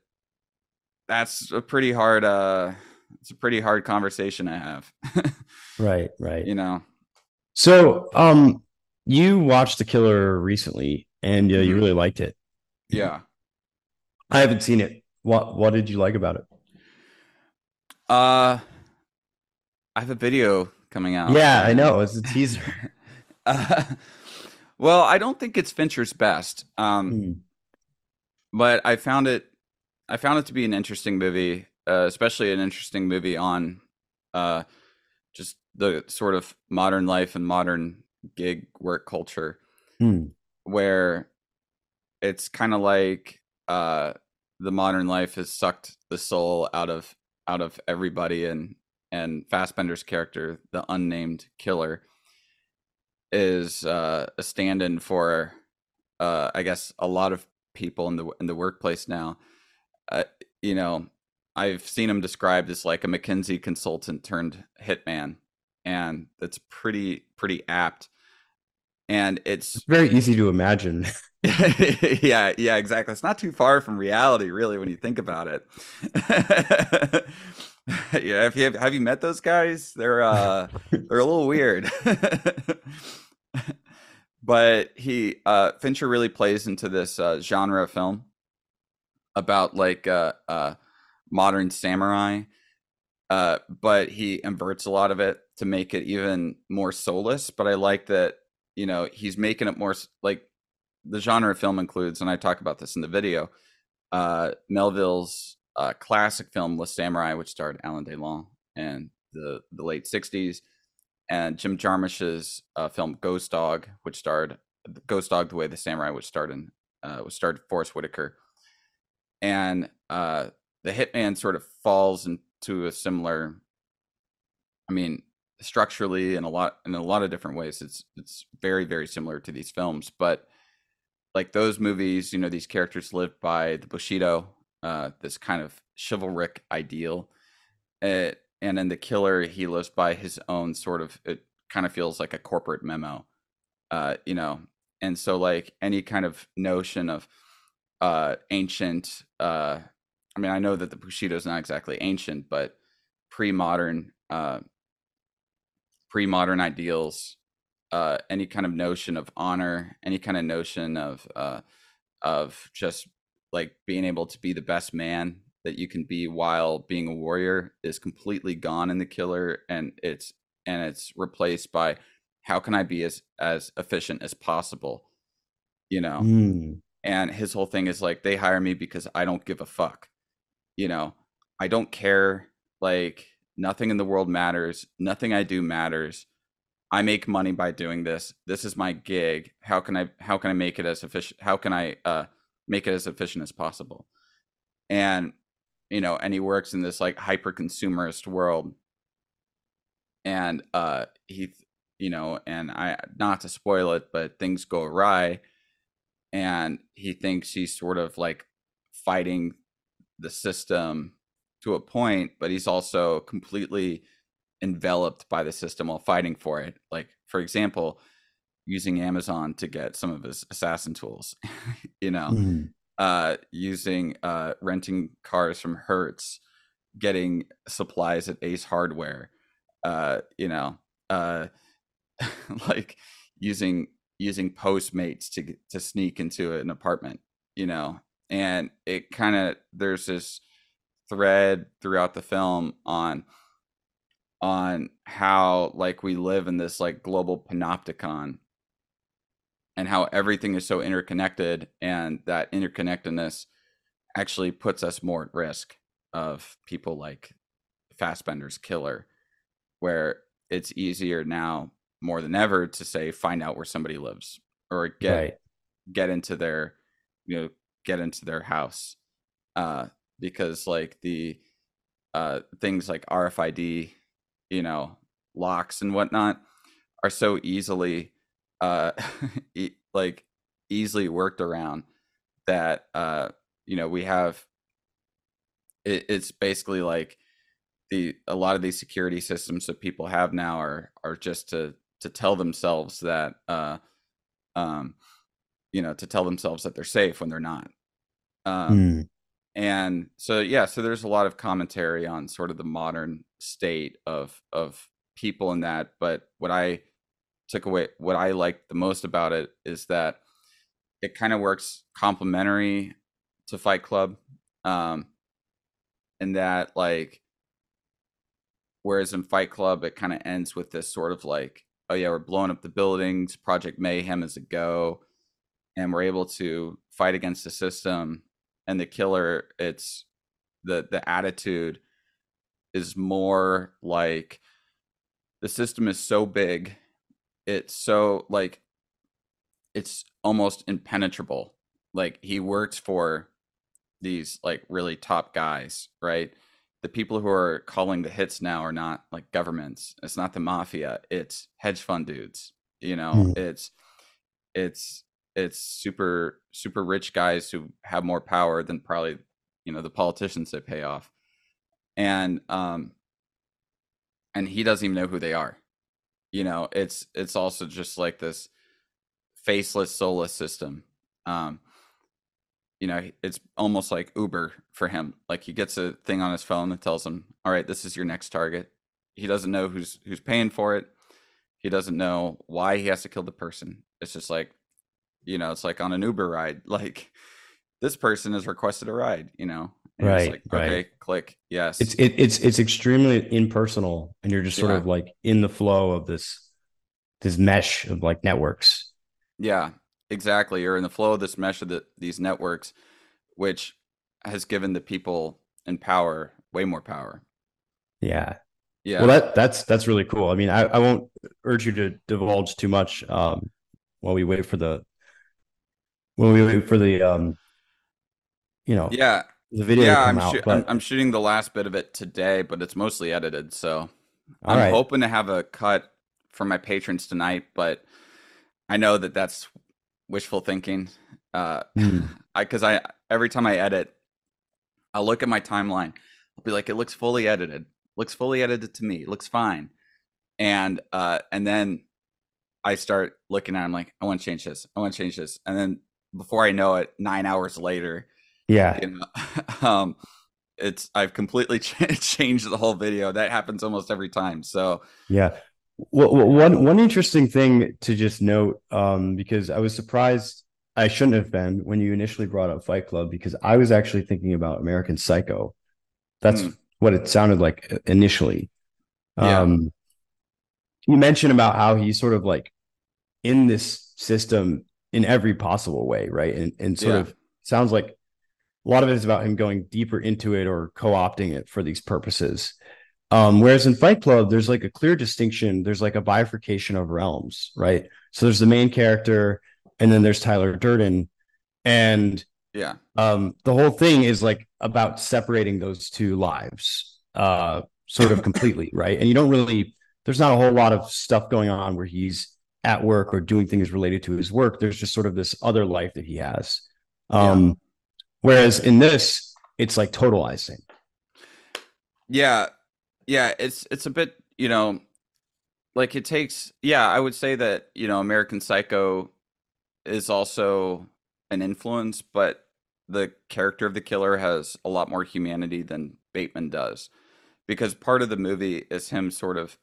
that's a pretty hard uh it's a pretty hard conversation to have. right, right. You know. So, um you watched The Killer recently and uh, you mm-hmm. really liked it. Yeah. I haven't seen it. What what did you like about it? Uh I have a video coming out. Yeah, I know. It's a teaser. uh, well, I don't think it's Fincher's best. Um mm. but I found it I found it to be an interesting movie, uh, especially an interesting movie on uh just the sort of modern life and modern gig work culture mm. where it's kind of like uh the modern life has sucked the soul out of out of everybody and and Fassbender's character, the unnamed killer, is uh, a stand-in for, uh, I guess, a lot of people in the in the workplace now. Uh, you know, I've seen him described as like a McKinsey consultant turned hitman, and that's pretty pretty apt. And it's, it's very easy to imagine. yeah, yeah, exactly. It's not too far from reality, really, when you think about it. yeah, have you have, have you met those guys? They're uh, they're a little weird. but he uh, Fincher really plays into this uh, genre of film about like uh, uh, modern samurai, uh, but he inverts a lot of it to make it even more soulless. But I like that you know he's making it more like the genre of film includes, and I talk about this in the video, uh, Melville's uh, classic film *The Samurai*, which starred Alain Delon in the the late '60s, and Jim Jarmusch's uh, film *Ghost Dog*, which starred Ghost Dog: The Way the Samurai, which starred in uh, which starred Forest Whitaker, and uh, the hitman sort of falls into a similar. I mean, structurally and a lot in a lot of different ways, it's it's very very similar to these films, but like those movies, you know, these characters live by the Bushido, uh, this kind of chivalric ideal. It, uh, and in The Killer, he lives by his own sort of, it kind of feels like a corporate memo, uh, you know. And so, like, any kind of notion of uh, ancient, uh, I mean, I know that the Bushido is not exactly ancient, but pre modern, uh, pre modern ideals uh, any kind of notion of honor, any kind of notion of uh, of just like being able to be the best man that you can be while being a warrior is completely gone in the killer, and it's and it's replaced by how can I be as as efficient as possible, you know. Mm. And his whole thing is like they hire me because I don't give a fuck, you know. I don't care. Like nothing in the world matters. Nothing I do matters I make money by doing this. This is my gig. How can I how can I make it as efficient? How can I uh, make it as efficient as possible? And you know, and he works in this like hyper consumerist world. And uh, he, you know, and I not to spoil it, but things go awry, and he thinks he's sort of like fighting the system to a point, but he's also completely enveloped by the system while fighting for it. Like, for example, using Amazon to get some of his assassin tools, you know, mm-hmm. uh, using uh, renting cars from Hertz, getting supplies at Ace Hardware, uh, you know, uh, like using using Postmates to to sneak into an apartment, you know, and it kind of there's this thread throughout the film on on how like we live in this like global panopticon and how everything is so interconnected and that interconnectedness actually puts us more at risk of people like Fassbender's killer where it's easier now more than ever to say find out where somebody lives or get right. get into their you know get into their house uh because like the uh things like RFID you know locks and whatnot are so easily uh e- like easily worked around that uh you know we have it, it's basically like the a lot of these security systems that people have now are are just to to tell themselves that uh um you know to tell themselves that they're safe when they're not um mm. and so yeah so there's a lot of commentary on sort of the modern state of of people in that but what i took away what i liked the most about it is that it kind of works complementary to fight club um and that like whereas in fight club it kind of ends with this sort of like oh yeah we're blowing up the buildings project mayhem is a go and we're able to fight against the system and the killer it's the the attitude is more like the system is so big it's so like it's almost impenetrable like he works for these like really top guys right the people who are calling the hits now are not like governments it's not the mafia it's hedge fund dudes you know mm. it's it's it's super super rich guys who have more power than probably you know the politicians they pay off. And um and he doesn't even know who they are. You know it's it's also just like this faceless soulless system. Um you know it's almost like uber for him. Like he gets a thing on his phone that tells him all right this is your next target. He doesn't know who's who's paying for it. He doesn't know why he has to kill the person. It's just like you know, it's like on an Uber ride, like this person has requested a ride, you know. And right. Like, okay, right. click. Yes. It's it, it's it's extremely impersonal and you're just sort yeah. of like in the flow of this this mesh of like networks. Yeah, exactly. You're in the flow of this mesh of the, these networks, which has given the people in power way more power. Yeah. Yeah. Well, that that's that's really cool. I mean, I, I won't urge you to divulge too much um, while we wait for the when we wait for the um you know yeah. the video yeah I'm, out, but... I'm, I'm, shooting the last bit of it today but it's mostly edited so All i'm right. hoping to have a cut for my patrons tonight but i know that that's wishful thinking. Uh mm. i because i every time i edit i'll look at my timeline i'll be like it looks fully edited. Looks fully edited to me. Looks fine. And uh and then i start looking at it, i'm like i want to change this. I want to change this. And then before I know it, nine hours later, yeah, you know, um, it's I've completely changed the whole video. That happens almost every time. So yeah. Well, one one interesting thing to just note, um, because I was surprised I shouldn't have been when you initially brought up Fight Club because I was actually thinking about American Psycho. That's mm. what it sounded like initially. Yeah. Um, you mentioned about how he's sort of like in this system in every possible way, right? And and sort yeah. of sounds like a lot of it is about him going deeper into it or co-opting it for these purposes. Um, whereas in Fight Club, there's like a clear distinction. There's like a bifurcation of realms, right? So there's the main character, and then there's Tyler Durden, and yeah, um, the whole thing is like about separating those two lives, uh, sort of completely, right? And you don't really, there's not a whole lot of stuff going on where he's at work or doing things related to his work. There's just sort of this other life that he has. Um, yeah. Whereas in this, it's like totalizing. Yeah, yeah, it's it's a bit you know, like it takes. Yeah, I would say that you know, American Psycho is also an influence, but the character of the killer has a lot more humanity than Bateman does, because part of the movie is him sort of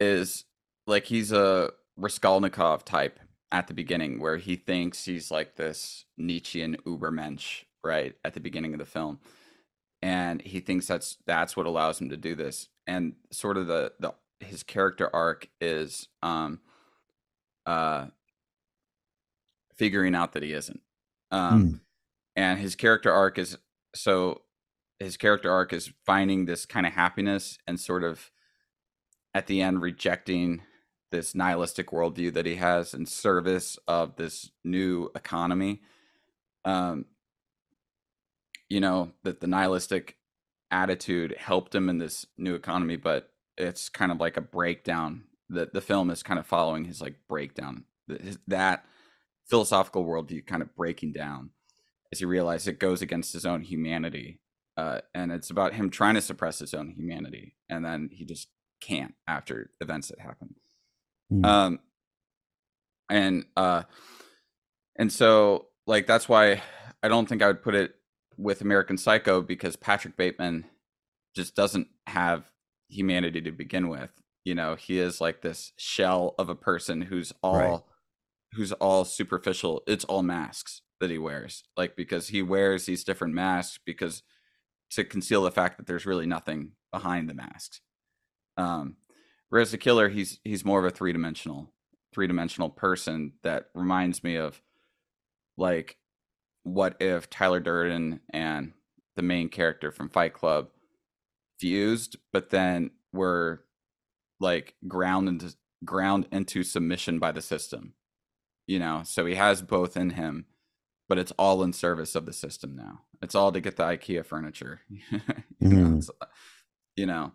is like he's a Raskolnikov type at the beginning, where he thinks he's like this Nietzschean Ubermensch, right at the beginning of the film, and he thinks that's that's what allows him to do this. And sort of the the his character arc is um uh figuring out that he isn't. Um, mm. and his character arc is so his character arc is finding this kind of happiness and sort of at the end rejecting this nihilistic worldview that he has in service of this new economy. Um, you know, that the nihilistic attitude helped him in this new economy, but it's kind of like a breakdown the the film is kind of following his like breakdown that philosophical worldview kind of breaking down as he realizes it goes against his own humanity uh, and it's about him trying to suppress his own humanity and then he just can't after events that happen mm. um and uh and so like that's why i don't think i would put it with american psycho because patrick bateman just doesn't have humanity to begin with you know he is like this shell of a person who's all right. who's all superficial it's all masks that he wears like because he wears these different masks because to conceal the fact that there's really nothing behind the masks um whereas the killer he's he's more of a three-dimensional three-dimensional person that reminds me of like what if tyler durden and the main character from fight club fused but then were like ground into ground into submission by the system you know? So he has both in him but it's all in service of the system now. It's all to get the ikea furniture you, mm. know, you know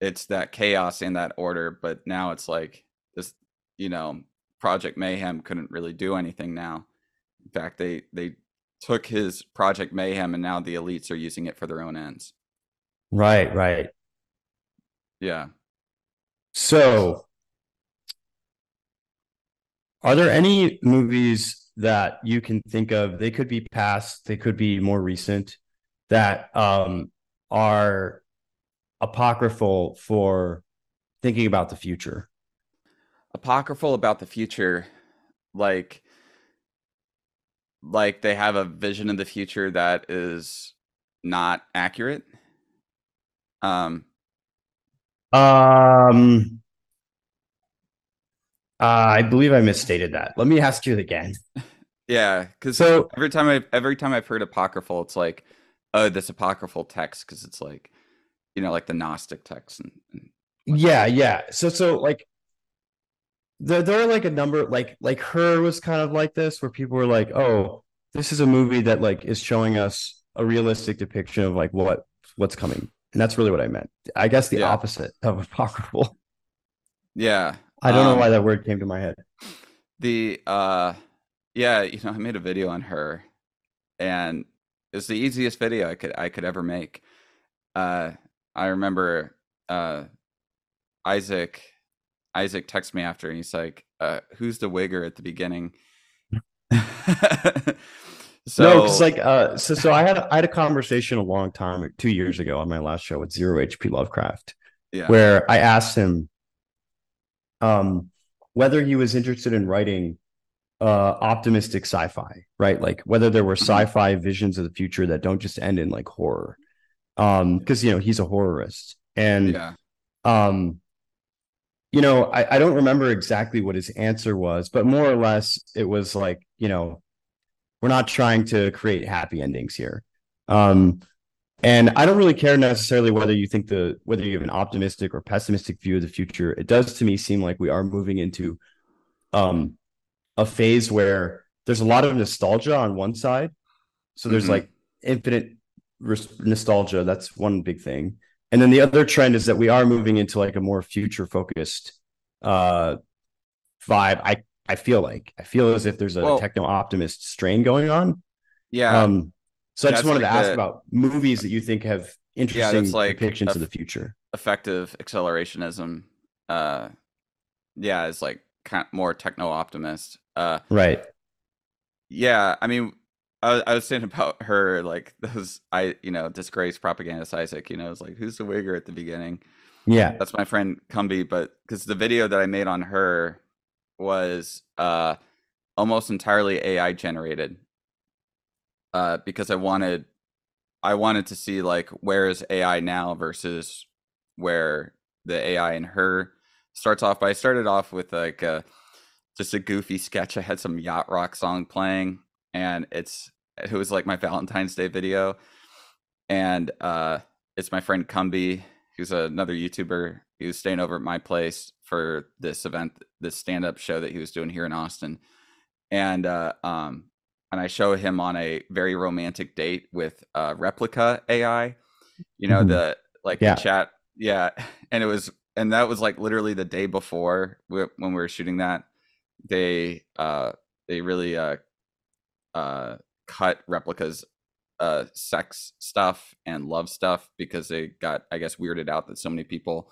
it's that chaos and that order but now it's like this you know project mayhem couldn't really do anything now. In fact they they took his project mayhem and now the elites are using it for their own ends. Right right. Yeah. So, are there any movies that you can think of? They could be past, they could be more recent, that um, are apocryphal for thinking about the future. Apocryphal about the future, like like they have a vision of the future that is not accurate. Um, um, uh, I believe I misstated that. Let me ask you again. Yeah, because so every time I every time I've heard apocryphal, it's like, oh, this apocryphal text because it's like, you know, like the Gnostic text and, and yeah, yeah. So so like there there are like a number like like her was kind of like this where people were like, oh, this is a movie that like is showing us a realistic depiction of like what what's coming and that's really what I meant. I guess the yeah. opposite of apocryphal. Yeah. I don't um, know why that word came to my head. The uh yeah, you know, I made a video on her and it's the easiest video I could I could ever make. Uh I remember uh Isaac Isaac texted me after and he's like, uh, who's the wigger at the beginning? So no, because like uh, so so I had I had a conversation a long time two years ago on my last show with Zero HP Lovecraft, yeah. where I asked him, um, whether he was interested in writing uh optimistic sci-fi, right? Like whether there were mm-hmm. sci-fi visions of the future that don't just end in like horror, um, because you know he's a horrorist, and yeah. um, you know I I don't remember exactly what his answer was, but more or less it was like you know we're not trying to create happy endings here. Um, and I don't really care necessarily whether you think the whether you have an optimistic or pessimistic view of the future. It does to me seem like we are moving into um, a phase where there's a lot of nostalgia on one side. So there's mm-hmm. like infinite nostalgia. That's one big thing. And then the other trend is that we are moving into like a more future focused uh, vibe. I I feel like I feel as if there's a well, techno optimist strain going on. Yeah. Um, so I just wanted like to ask the, about movies that you think have interesting yeah, like depictions of the future. Effective accelerationism. Uh, yeah, is like kind of more techno optimist. Uh, right. Yeah, I mean, I, I was saying about her like those I you know disgraced propagandist Isaac. You know, it's like who's the wigger at the beginning. Yeah, that's my friend Cumby. But because the video that I made on her was uh, almost entirely AI generated uh, because I wanted I wanted to see like where is AI now versus where the AI in her starts off. But I started off with like a, just a goofy sketch. I had some yacht rock song playing, and it's it was like my Valentine's Day video, and uh, it's my friend Cumby, who's another YouTuber he was staying over at my place for this event, this stand-up show that he was doing here in Austin, and uh, um, and I show him on a very romantic date with uh, Replika AI. You know mm-hmm. the like yeah. the chat, yeah, and it was and that was like literally the day before when we were shooting that. They uh they really uh uh cut Replika's uh sex stuff and love stuff because they got I guess weirded out that so many people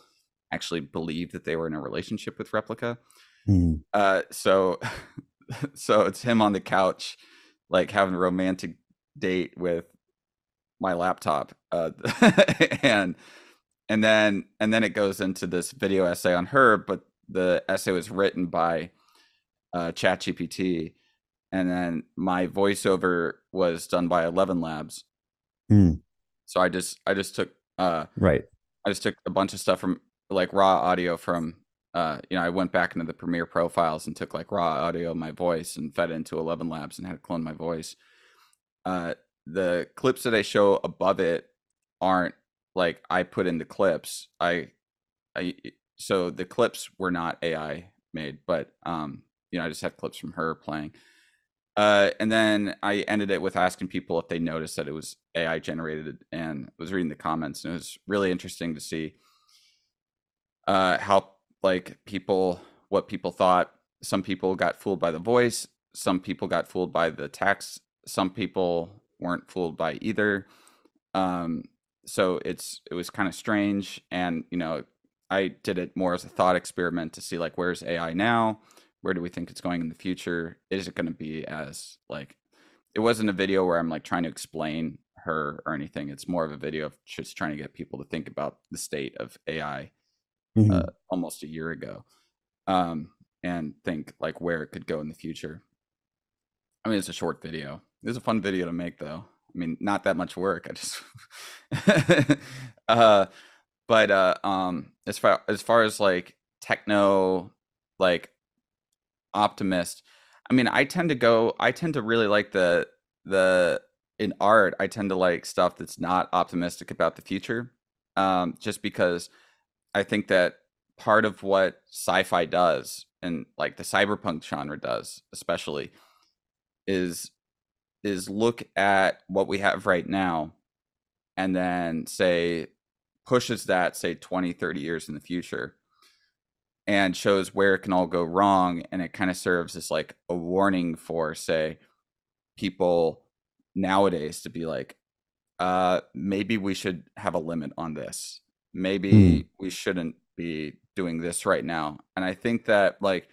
actually believed that they were in a relationship with Replika. Mm. Uh so so it's him on the couch like having a romantic date with my laptop uh and and then and then it goes into this video essay on her but the essay was written by uh ChatGPT and then my voiceover was done by 11 labs. Mm. so i just i just took uh right. I just took a bunch of stuff from like raw audio from uh you know i went back into the Premiere Pro files and took like raw audio of my voice and fed it into 11 labs and had cloned my voice. Uh the clips that i show above it aren't like i put in the clips. I i so the clips were not ai made but um you know i just had clips from her playing uh, and then I ended it with asking people if they noticed that it was AI generated, and was reading the comments, and it was really interesting to see uh, how like people what people thought. Some people got fooled by the voice. Some people got fooled by the text. Some people weren't fooled by either. Um, so it's it was kind of strange, and you know, I did it more as a thought experiment to see like where's AI now where do we think it's going in the future? Is it going to be as like it wasn't a video where I'm like trying to explain her or anything. It's more of a video of just trying to get people to think about the state of AI mm-hmm. uh, almost a year ago, um, and think like where it could go in the future. I mean, it's a short video. It was a fun video to make, though. I mean, not that much work. I just, uh, but uh, um, as far as far as like techno, like optimist. I mean, I tend to go. I tend to really like the the in art. I tend to like stuff that's not optimistic about the future, um, just because I think that part of what sci-fi does and like the cyberpunk genre does, especially, is is look at what we have right now and then say pushes that say 20 30 years in the future and shows where it can all go wrong and it kind of serves as like a warning for say people nowadays to be like uh maybe we should have a limit on this maybe mm. we shouldn't be doing this right now and i think that like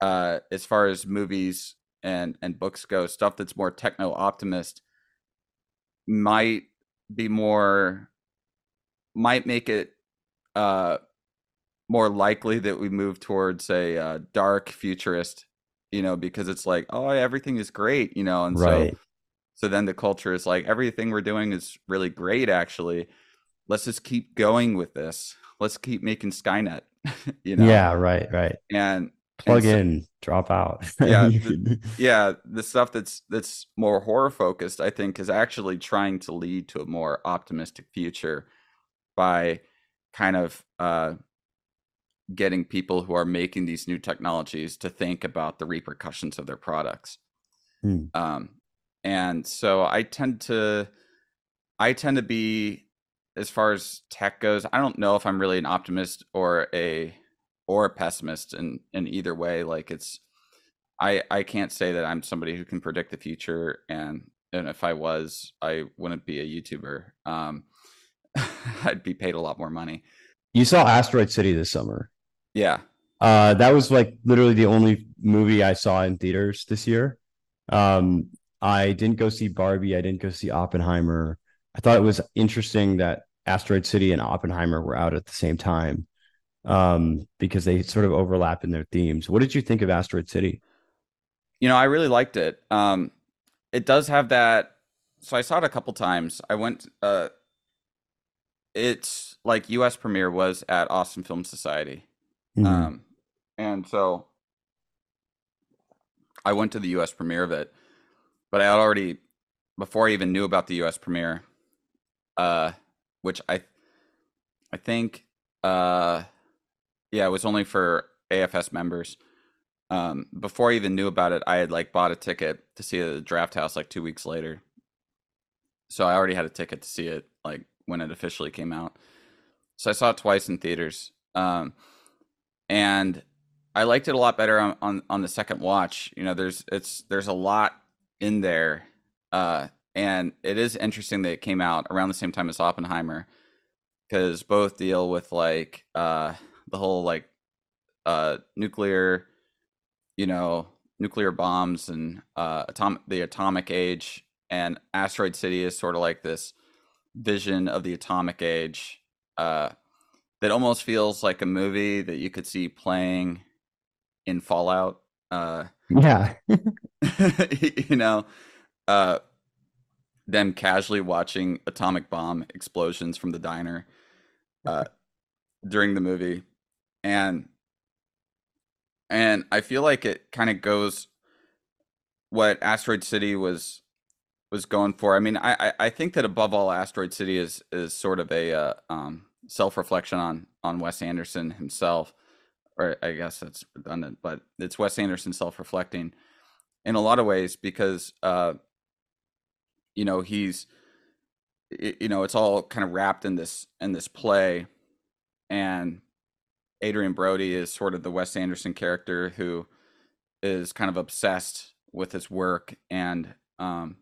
uh as far as movies and and books go stuff that's more techno optimist might be more might make it uh more likely that we move towards a uh, dark futurist, you know, because it's like, oh, everything is great, you know, and right. so so then the culture is like everything we're doing is really great actually. Let's just keep going with this. Let's keep making Skynet, you know. Yeah, right, right. And plug and so, in, drop out. yeah, the, yeah, the stuff that's that's more horror focused, I think, is actually trying to lead to a more optimistic future by kind of uh getting people who are making these new technologies to think about the repercussions of their products. Mm. Um, and so I tend to, I tend to be, as far as tech goes, I don't know if I'm really an optimist or a or a pessimist in in either way. Like it's, I I can't say that I'm somebody who can predict the future, and and if I was, I wouldn't be a YouTuber. Um, I'd be paid a lot more money. You saw Asteroid City this summer. Yeah. Uh, that was like literally the only movie I saw in theaters this year. Um, I didn't go see Barbie. I didn't go see Oppenheimer. I thought it was interesting that Asteroid City and Oppenheimer were out at the same time um, because they sort of overlap in their themes. What did you think of Asteroid City? You know, I really liked it. Um, it does have that. So I saw it a couple times. I went. Uh, it's like U.S. premiere was at Austin Film Society, Mm-hmm. Um, and so I went to the US premiere of it, but I had already, before I even knew about the US premiere, uh, which I, I think, uh, yeah, it was only for AFS members. Um, before I even knew about it, I had like bought a ticket to see the draft house like two weeks later. So I already had a ticket to see it like when it officially came out. so I saw it twice in theaters, um, and I liked it a lot better on, on, on the second watch. You know, there's it's there's a lot in there, uh, and it is interesting that it came out around the same time as Oppenheimer, because both deal with like uh, the whole like uh, nuclear, you know, nuclear bombs and uh, atomic the atomic age, and Asteroid City is sort of like this vision of the atomic age uh, that almost feels like a movie that you could see playing in Fallout. Uh, yeah, you know, uh, them casually watching atomic bomb explosions from the diner uh, during the movie, and and I feel like it kind of goes what Asteroid City was was going for. I mean, I I think that above all, Asteroid City is is sort of a uh, um, self reflection on on Wes Anderson himself, or I guess that's redundant, but it's Wes Anderson self reflecting in a lot of ways because uh, you know he's you know it's all kind of wrapped in this in this play, and Adrien Brody is sort of the Wes Anderson character who is kind of obsessed with his work and um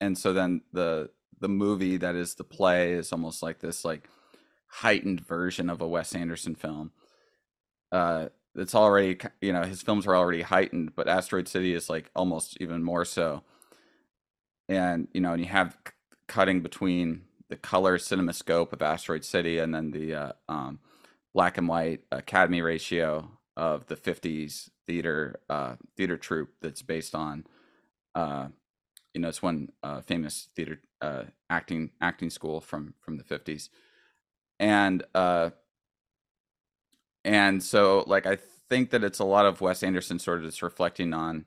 and so then the the movie that is the play is almost like this like heightened version of a Wes Anderson film. Uh, it's already you know his films are already heightened, but Asteroid City is like almost even more so. And you know, and you have c- cutting between the color cinemascope of Asteroid City and then the uh, um, black and white Academy ratio of the '50s theater uh, theater troupe that's based on uh, you know, it's one uh, famous theater uh, acting acting school from from the fifties, and uh, and so like I think that it's a lot of Wes Anderson sort of just reflecting on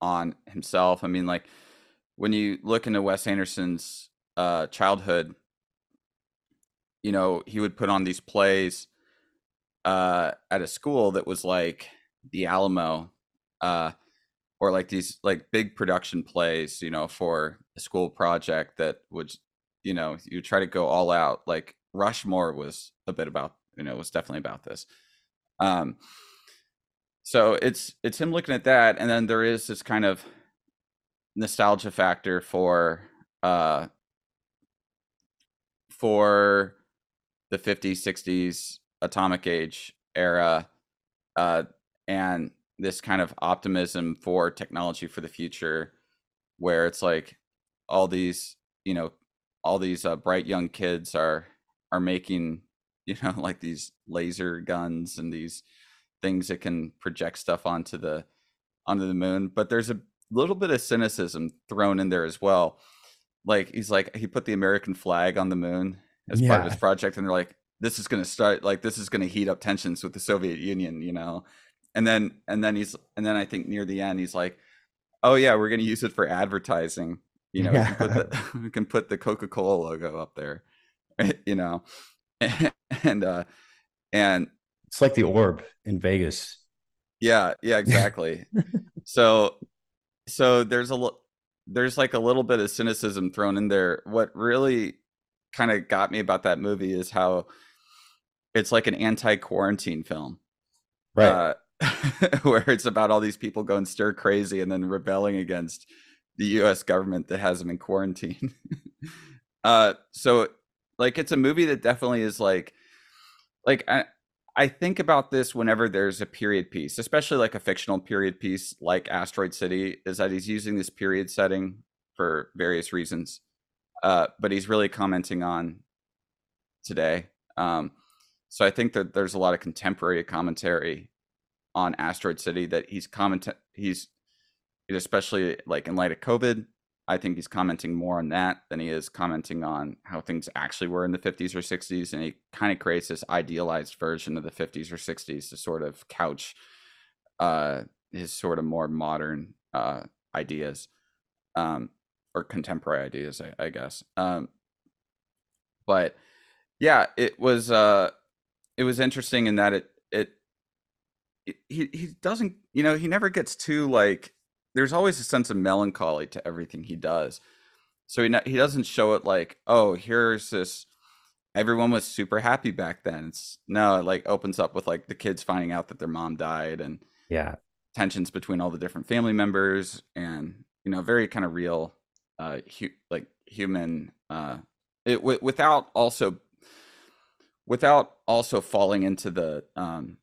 on himself. I mean, like when you look into Wes Anderson's uh, childhood, you know, he would put on these plays uh, at a school that was like the Alamo. Uh, or like these like big production plays, you know, for a school project that would, you know, you try to go all out. Like Rushmore was a bit about, you know, was definitely about this. Um, so it's it's him looking at that, and then there is this kind of nostalgia factor for uh for the 50s 60s atomic age era uh and this kind of optimism for technology for the future where it's like all these you know all these uh, bright young kids are are making you know like these laser guns and these things that can project stuff onto the onto the moon but there's a little bit of cynicism thrown in there as well like he's like he put the american flag on the moon as yeah. part of his project and they're like this is going to start like this is going to heat up tensions with the soviet union you know and then and then he's and then I think near the end he's like, "Oh yeah, we're going to use it for advertising." You know, yeah. we, can the, we, can put the, Coca Cola logo up there, you know, and uh, and it's like the orb in Vegas. Yeah, yeah, exactly. so, so there's a there's like a little bit of cynicism thrown in there. What really kind of got me about that movie is how it's like an anti-quarantine film. Right. Uh, where it's about all these people going stir crazy and then rebelling against the US government that has them in quarantine. uh so like it's a movie that definitely is like like I I think about this whenever there's a period piece, especially like a fictional period piece like Asteroid City, is that he's using this period setting for various reasons. Uh, but he's really commenting on today. Um, so I think that there's a lot of contemporary commentary on Asteroid City that he's comment he's especially like in light of COVID. I think he's commenting more on that than he is commenting on how things actually were in the 50s or 60s. And he kind of creates this idealized version of the 50s or 60s to sort of couch uh, his sort of more modern uh, ideas um, or contemporary ideas, I, I guess. Um, but yeah, it was uh, it was interesting in that it it he he doesn't you know he never gets too like there's always a sense of melancholy to everything he does so he he doesn't show it like oh here's this everyone was super happy back then. It's no, it like opens up with like the kids finding out that their mom died and yeah, tensions between all the different family members and you know, very kind of real uh hu- like human uh it w- without also without also falling into the um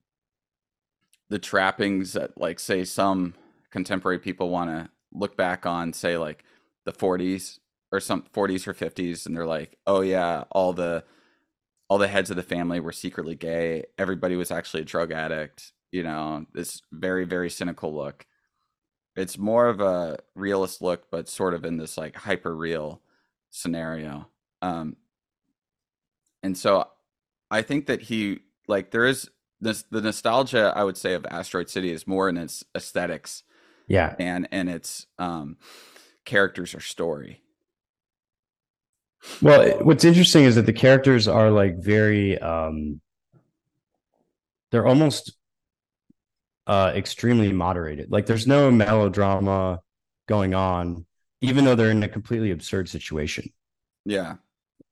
the trappings that like say some contemporary people want to look back on say like the 40s or some 40s or 50s and they're like oh yeah all the all the heads of the family were secretly gay. Everybody was actually a drug addict you know this very very cynical look. It's more of a realist look but sort of in this like hyper real scenario. Um and so i think that he like there is this the nostalgia i would say of asteroid city is more in its aesthetics yeah. and and its um characters or story. Well what's interesting is that the characters are like very um they're almost uh extremely moderated. Like there's no melodrama going on even though they're in a completely absurd situation. Yeah.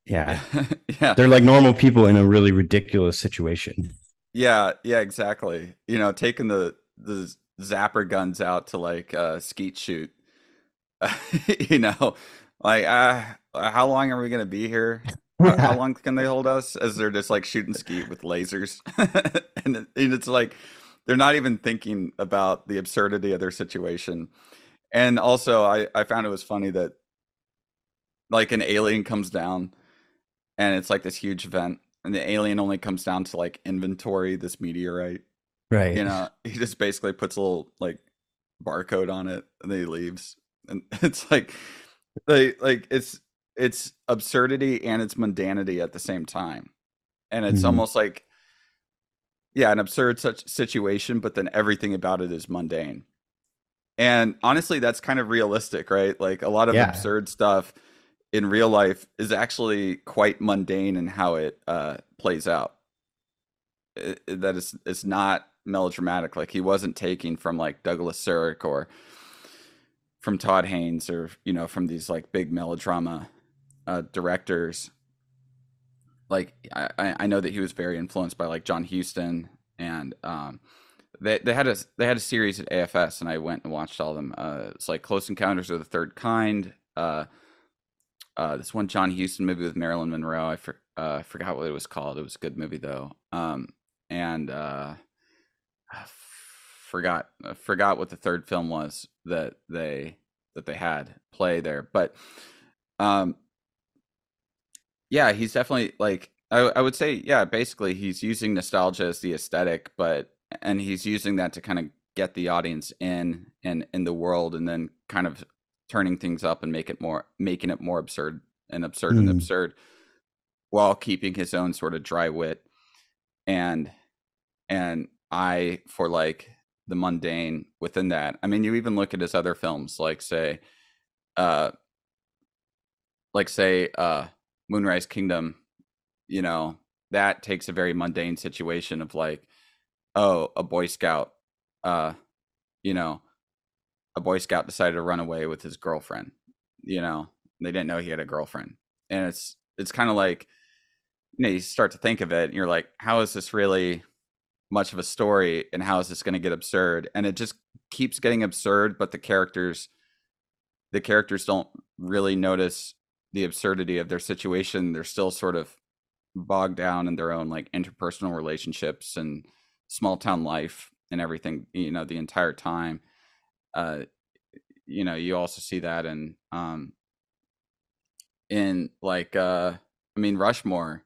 Yeah. Yeah. They're like normal people in a really ridiculous situation. Yeah yeah exactly. You know taking the the zapper guns out to like uh skeet shoot. You know like uh how long are we gonna be here? How, how long can they hold us? As they're just like shooting skeet with lasers. And, and it's like they're not even thinking about the absurdity of their situation. And also i i found it was funny that like an alien comes down and it's like this huge event and the alien only comes down to like inventory this meteorite right. You know he just basically puts a little like barcode on it and then he leaves. And it's like they like it's it's absurdity and it's mundanity at the same time. And it's Mhm. almost like yeah an absurd such situation but then everything about it is mundane. And honestly that's kind of realistic right? Like a lot of Yeah. absurd stuff in real life is actually quite mundane in how it uh plays out. It, it- that is it's not melodramatic like he wasn't taking from like douglas sirk or from todd haynes or you know from these like big melodrama uh directors like I, I know that he was very influenced by like John Huston and um they they had a they had a series at AFS and I went and watched all of them. Uh it's like Close Encounters of the Third Kind. Uh uh this one John Huston movie with Marilyn Monroe. I for, uh I forgot what it was called. It was a good movie though. Um and uh I forgot I forgot what the third film was that they that they had play there. But um yeah, he's definitely like I, I would say, yeah, basically he's using nostalgia as the aesthetic, but and he's using that to kind of get the audience in and in the world, and then kind of turning things up and make it more making it more absurd and absurd and Mhm. absurd, while keeping his own sort of dry wit and and eye for like the mundane within that. I mean, you even look at his other films, like say, uh, like say, uh, Moonrise Kingdom. You know, that takes a very mundane situation of like, oh, a Boy Scout, uh, you know, a Boy Scout decided to run away with his girlfriend. You know, they didn't know he had a girlfriend, and it's it's kind of like, you know, you start to think of it, and you're like, how is this really much of a story, and how is this going to get absurd? And it just keeps getting absurd, but the characters, the characters don't really notice the absurdity of their situation. They're still sort of bogged down in their own like interpersonal relationships and small town life and everything you know the entire time uh you know you also see that in um in like uh i mean rushmore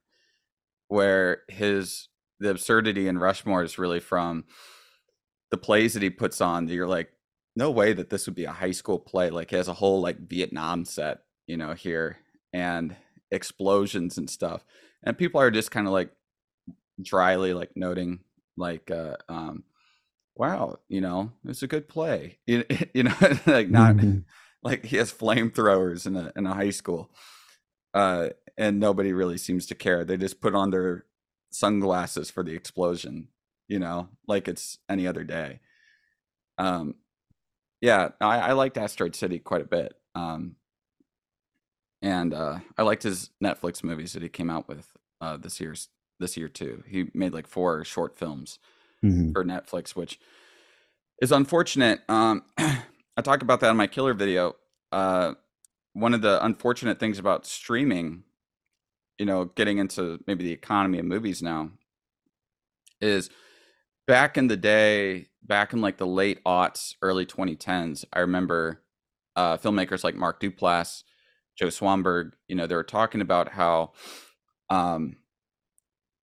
where his the absurdity in rushmore is really from the plays that he puts on that you're like no way that this would be a high school play. Like he has a whole like vietnam set you know here and explosions and stuff. And people are just kind of like dryly like noting like uh um wow you know it's a good play. You, you know like not Mhm. like he has flamethrowers in a in a high school. Uh and nobody really seems to care. They just put on their sunglasses for the explosion you know like it's any other day um yeah i i liked asteroid city quite a bit um and uh i liked his netflix movies that he came out with uh, this year's this year too. He made like four short films Mhm. for Netflix, which is unfortunate. Um, I talk about that in my killer video. Uh, one of the unfortunate things about streaming, you know, getting into maybe the economy of movies now, is back in the day, back in like the late aughts, early 2010s, I remember uh, filmmakers like Mark Duplass, Joe Swanberg, you know, they were talking about how, um,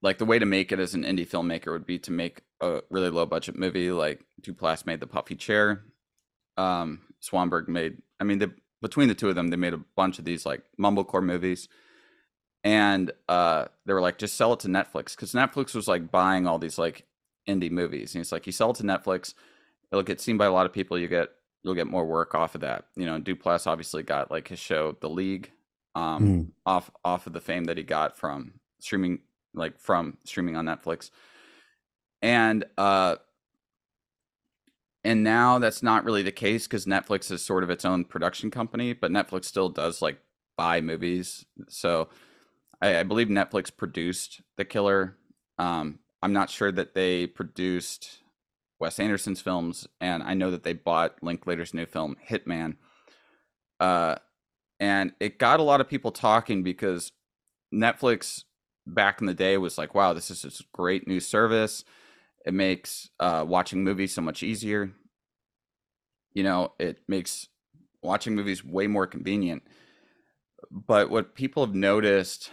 like the way to make it as an indie filmmaker would be to make a really low budget movie. Like Duplass made The Puffy Chair. Um, Swanberg made, I mean, the, between the two of them, they made a bunch of these like mumblecore movies. And uh, they were like, just sell it to Netflix because Netflix was like buying all these like indie movies. And it's like, you sell it to Netflix, it'll get seen by a lot of people. You get you'll get more work off of that. You know, Duplass obviously got like his show, The League, um, Mhm. off off of the fame that he got from streaming, like from streaming on Netflix, and uh, and now that's not really the case because Netflix is sort of its own production company, but Netflix still does like buy movies. So I, I believe Netflix produced The Killer. Um, I'm not sure that they produced Wes Anderson's films, and I know that they bought Linklater's new film Hitman. Uh, and it got a lot of people talking because Netflix back in the day was like, "Wow, this is this great new service. It makes uh, watching movies so much easier. You know, it makes watching movies way more convenient." But what people have noticed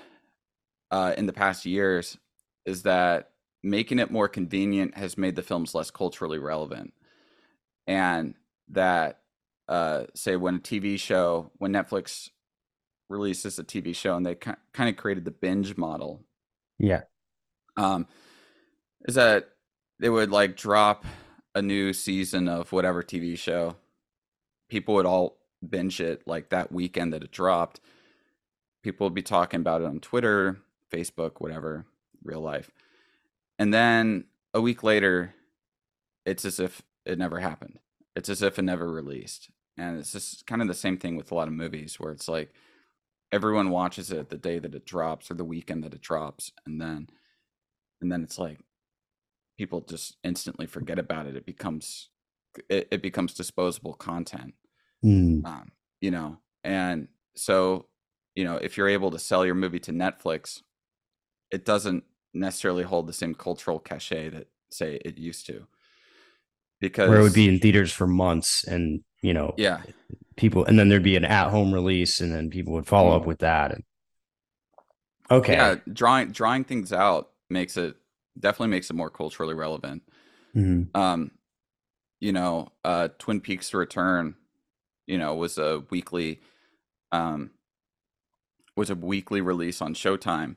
uh, in the past years is that making it more convenient has made the films less culturally relevant. And that uh, say when a tv show when netflix releases a tv show and they kind of created the binge model. Yeah. um, is that they would like drop a new season of whatever tv show. People would all binge it like that weekend that it dropped. People would be talking about it on twitter facebook whatever real life. And then a week later it's as if it never happened. It's as if it never released. And it's just kind of the same thing with a lot of movies where it's like everyone watches it the day that it drops or the weekend that it drops and then and then it's like people just instantly forget about it. It becomes it, it becomes disposable content Mm. um, you know? And so you know if you're able to sell your movie to netflix it doesn't necessarily hold the same cultural cachet that say it used to because Where it would be in theaters for months and, you know, yeah people, and then there'd be an at home release and then people would follow up Mm. with that. And, okay. yeah drawing drawing things out makes it definitely makes it more culturally relevant Mhm. um you know uh twin peaks return you know was a weekly um was a weekly release on showtime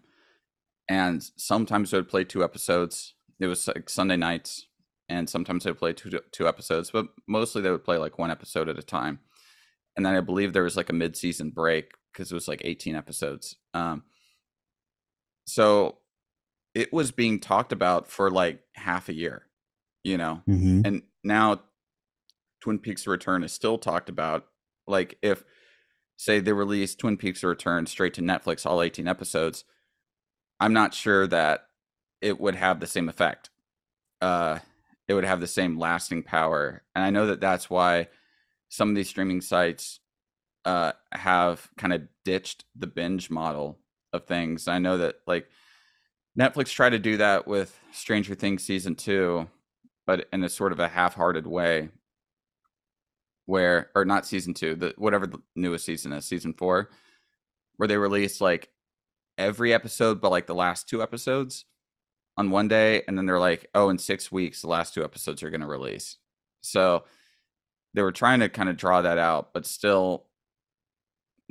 and sometimes they would play two episodes. It was like sunday nights and sometimes they would play two two episodes but mostly they would play like one episode at a time. And then i believe there was like a mid-season break because it was like 18 episodes. Um so it was being talked about for like half a year you know? Mhm. and now twin peaks return is still talked about. Like if say they release twin peaks return straight to netflix all 18 episodes i'm not sure that it would have the same effect. Uh it would have the same lasting power and i know that that's why some of these streaming sites uh have kind of ditched the binge model of things. I know that like netflix tried to do that with stranger things season 2 but in a sort of a half-hearted way where or not season two the whatever the newest season is season four where they released like every episode but like the last two episodes on one day and then they're like oh in six weeks the last two episodes are going to release. So they were trying to kind of draw that out but still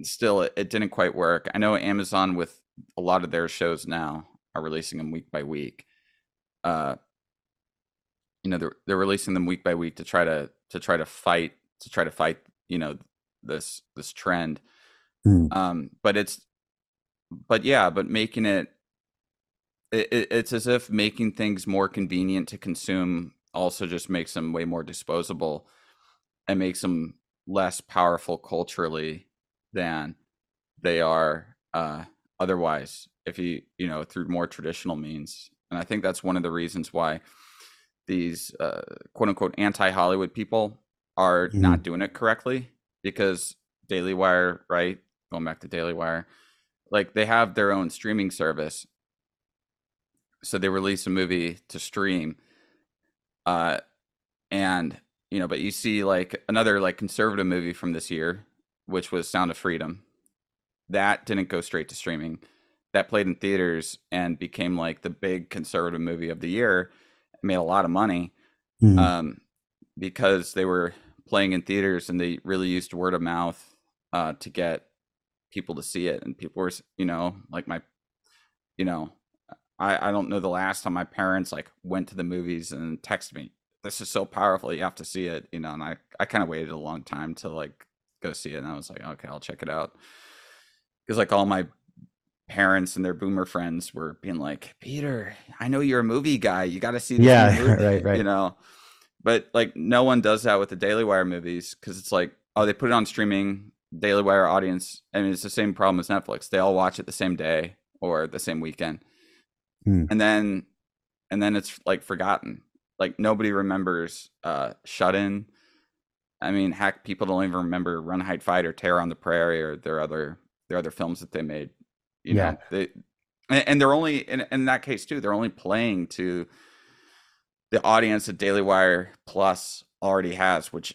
still it, it didn't quite work. I know amazon with a lot of their shows now are releasing them week by week. Uh you know they're they're releasing them week by week to try to to try to fight to try to fight you know this this trend. Mm. um but it's but yeah but making it, it it- it's as if making things more convenient to consume also just makes them way more disposable and makes them less powerful culturally than they are uh otherwise if you you know through more traditional means and i think that's one of the reasons why these uh, quote unquote anti hollywood people are mm-hmm. not doing it correctly because daily wire right going back to daily wire like they have their own streaming service. So they release a movie to stream uh and you know but you see like another like conservative movie from this year which was sound of freedom. That didn't go straight to streaming. That played in theaters and became like the big conservative movie of the year. Made a lot of money mm. um, because they were playing in theaters and they really used word of mouth uh, to get people to see it and people were you know like my you know I, I don't know the last time my parents like went to the movies and texted me this is so powerful you have to see it you know and i i kind of waited a long time to like go see it and i was like okay i'll check it out. Because like all my parents and their boomer friends were being like peter i know you're a movie guy you got to see this yeah right right. you know? But like no one does that with the daily wire movies because it's like oh they put it on streaming daily wire audience I mean, it's the same problem as netflix. They all watch it the same day or the same weekend. Hmm. and then and then it's like forgotten. Like nobody remembers uh shut in i mean heck people don't even remember run hide fight or terror on the prairie or their other their other films that they made you yeah. know? They and they're only in, in that case too they're only playing to the audience that daily wire plus already has which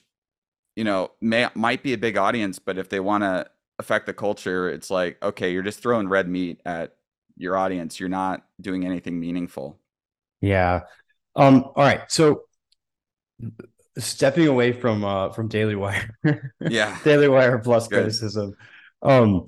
you know may might be a big audience but if they want to affect the culture it's like okay you're just throwing red meat at your audience. You're not doing anything meaningful. Yeah. Um all right. So stepping away from uh from daily wire yeah. Daily wire plus Good. criticism um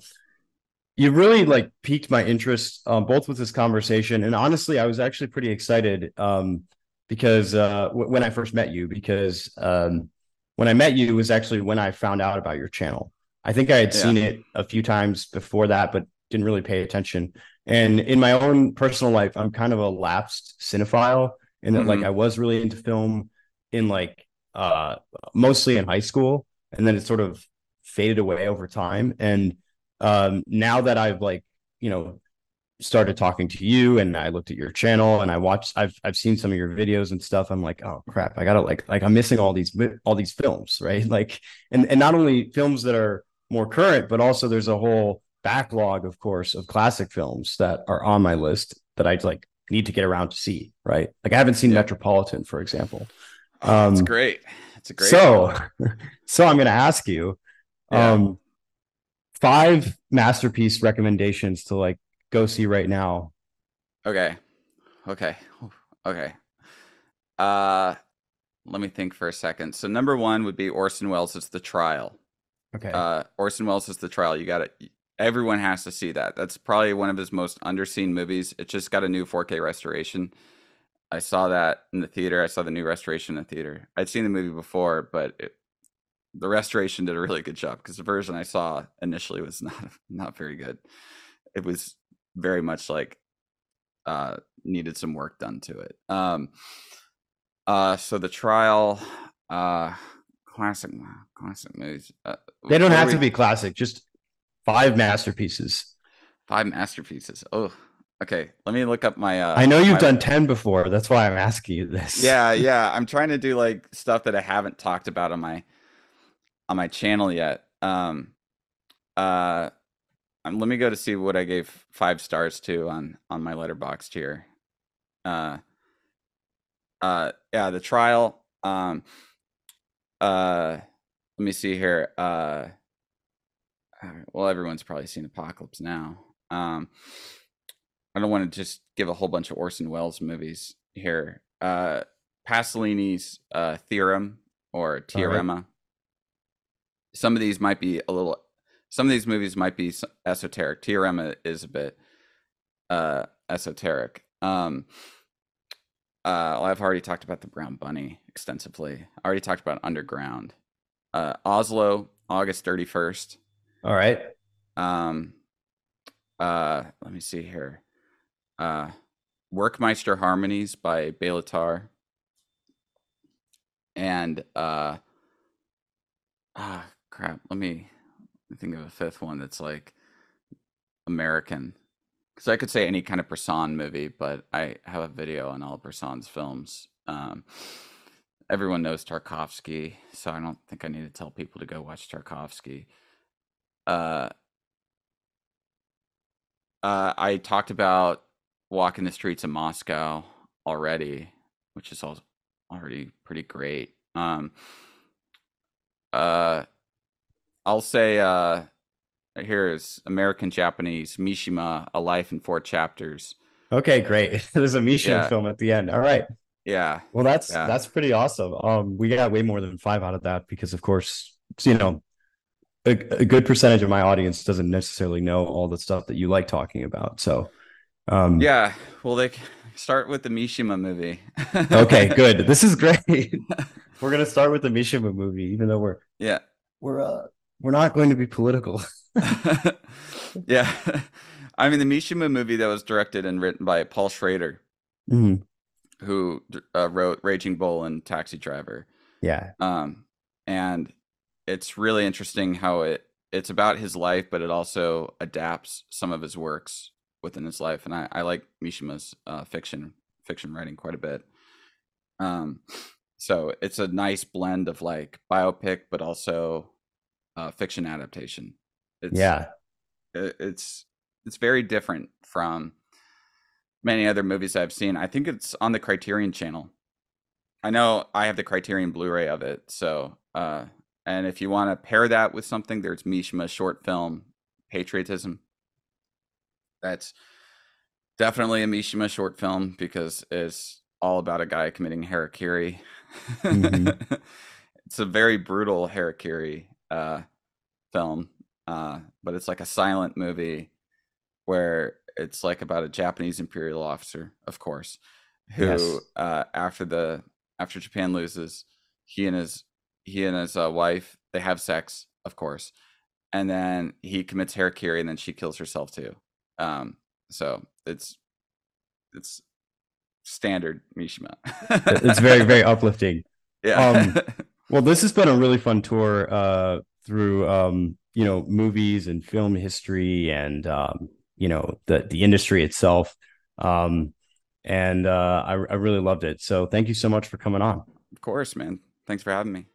you really like piqued my interest um, both with this conversation and honestly i was actually pretty excited um, because uh, w- when i first met you because um, when i met you was actually when i found out about your channel i think i had yeah. seen it a few times before that but didn't really pay attention and in my own personal life i'm kind of a lapsed cinephile in that mm-hmm. like i was really into film in like uh, mostly in high school and then it sort of faded away over time and um, now that I've like, you know, started talking to you and I looked at your channel and I watched I've I've seen some of your videos and stuff. I'm like oh crap I got to like like I'm missing all these all these films right? Like and and not only films that are more current but also there's a whole backlog of course of classic films that are on my list that I like need to get around to see right? Like I haven't seen yeah. Metropolitan for example. Um that's great. That's a great so so I'm going to ask you yeah. um five masterpiece recommendations to like go see right now. Okay. Okay. Okay. Uh let me think for a second. So number 1 would be Orson Welles' It's the Trial. Okay. Uh Orson Welles' It's the Trial. You got it. Everyone has to see that. That's probably one of his most underseen movies. It just got a new 4K restoration. I saw that in the theater. I saw the new restoration in the theater. I'd seen the movie before, but it, the restoration did a really good job because the version I saw initially was not not very good. It was very much like uh needed some work done to it. Um uh so the trial uh classic classic movies. Uh, they don't have we... to be classic, just five masterpieces. Five masterpieces. Oh, okay. Let me look up my uh I know you've my... done 10 before. That's why I'm asking you this. Yeah, yeah. I'm trying to do like stuff that I haven't talked about on my on my channel yet. Um, uh, um, let me go to see what I gave five stars to on on my Letterboxd here. Uh, uh, yeah, the trial. Um, uh, let me see here. Uh, well, everyone's probably seen Apocalypse Now. Um, I don't want to just give a whole bunch of Orson Welles movies here. Uh, Pasolini's uh, Theorem or Teorema some of these might be a little some of these movies might be esoteric. Teorema is a bit uh esoteric. Um uh i've already talked about the brown bunny extensively. I already talked about underground. Uh oslo august 31st all right. Um uh let me see here. Uh werckmeister harmonies by Béla Tarr and uh ah crap. Let me think of a fifth one that's like American. because I could say any kind of Bresson movie, but I have a video on all of Bresson's films. Um, everyone knows Tarkovsky, so I don't think I need to tell people to go watch Tarkovsky. Uh, uh, I talked about walking the streets of Moscow already, which is already pretty great. Um, uh, I'll say uh, here is American Japanese Mishima: A Life in Four Chapters. Okay, great. There's a Mishima yeah. film at the end. All right. Yeah. Well, that's yeah. that's pretty awesome. Um, we got way more than five out of that because, of course, you know, a, a good percentage of my audience doesn't necessarily know all the stuff that you like talking about. So, um, yeah. Well, they start with the Mishima movie. okay, good. This is great. we're gonna start with the Mishima movie, even though we're yeah we're uh we're not going to be political. yeah. I mean, the Mishima movie that was directed and written by Paul Schrader, mm-hmm. who uh, wrote Raging Bull and Taxi Driver. Yeah. Um, and it's really interesting how it it's about his life, but it also adapts some of his works within his life. And I, I like Mishima's uh, fiction fiction writing quite a bit. Um, so it's a nice blend of like biopic, but also uh, fiction adaptation. It's, yeah, it, it's it's very different from many other movies I've seen. I think it's on the Criterion Channel. I know I have the Criterion Blu-ray of it, so uh, and if you want to pair that with something, there's Mishima short film Patriotism. That's definitely a Mishima short film because it's all about a guy committing harakiri. Mm-hmm. it's a very brutal harakiri uh, film, uh, but it's like a silent movie where it's like about a Japanese imperial officer, of course, who yes. uh, after the after Japan loses, he and his he and his uh, wife they have sex, of course, and then he commits harakiri, and then she kills herself too. Um, so it's it's standard Mishima. it's very very uplifting. Yeah. Um, well, this has been a really fun tour uh, through um, you know movies and film history and um, you know the the industry itself. Um, and uh, I, I really loved it. So thank you so much for coming on. Of course, man. Thanks for having me.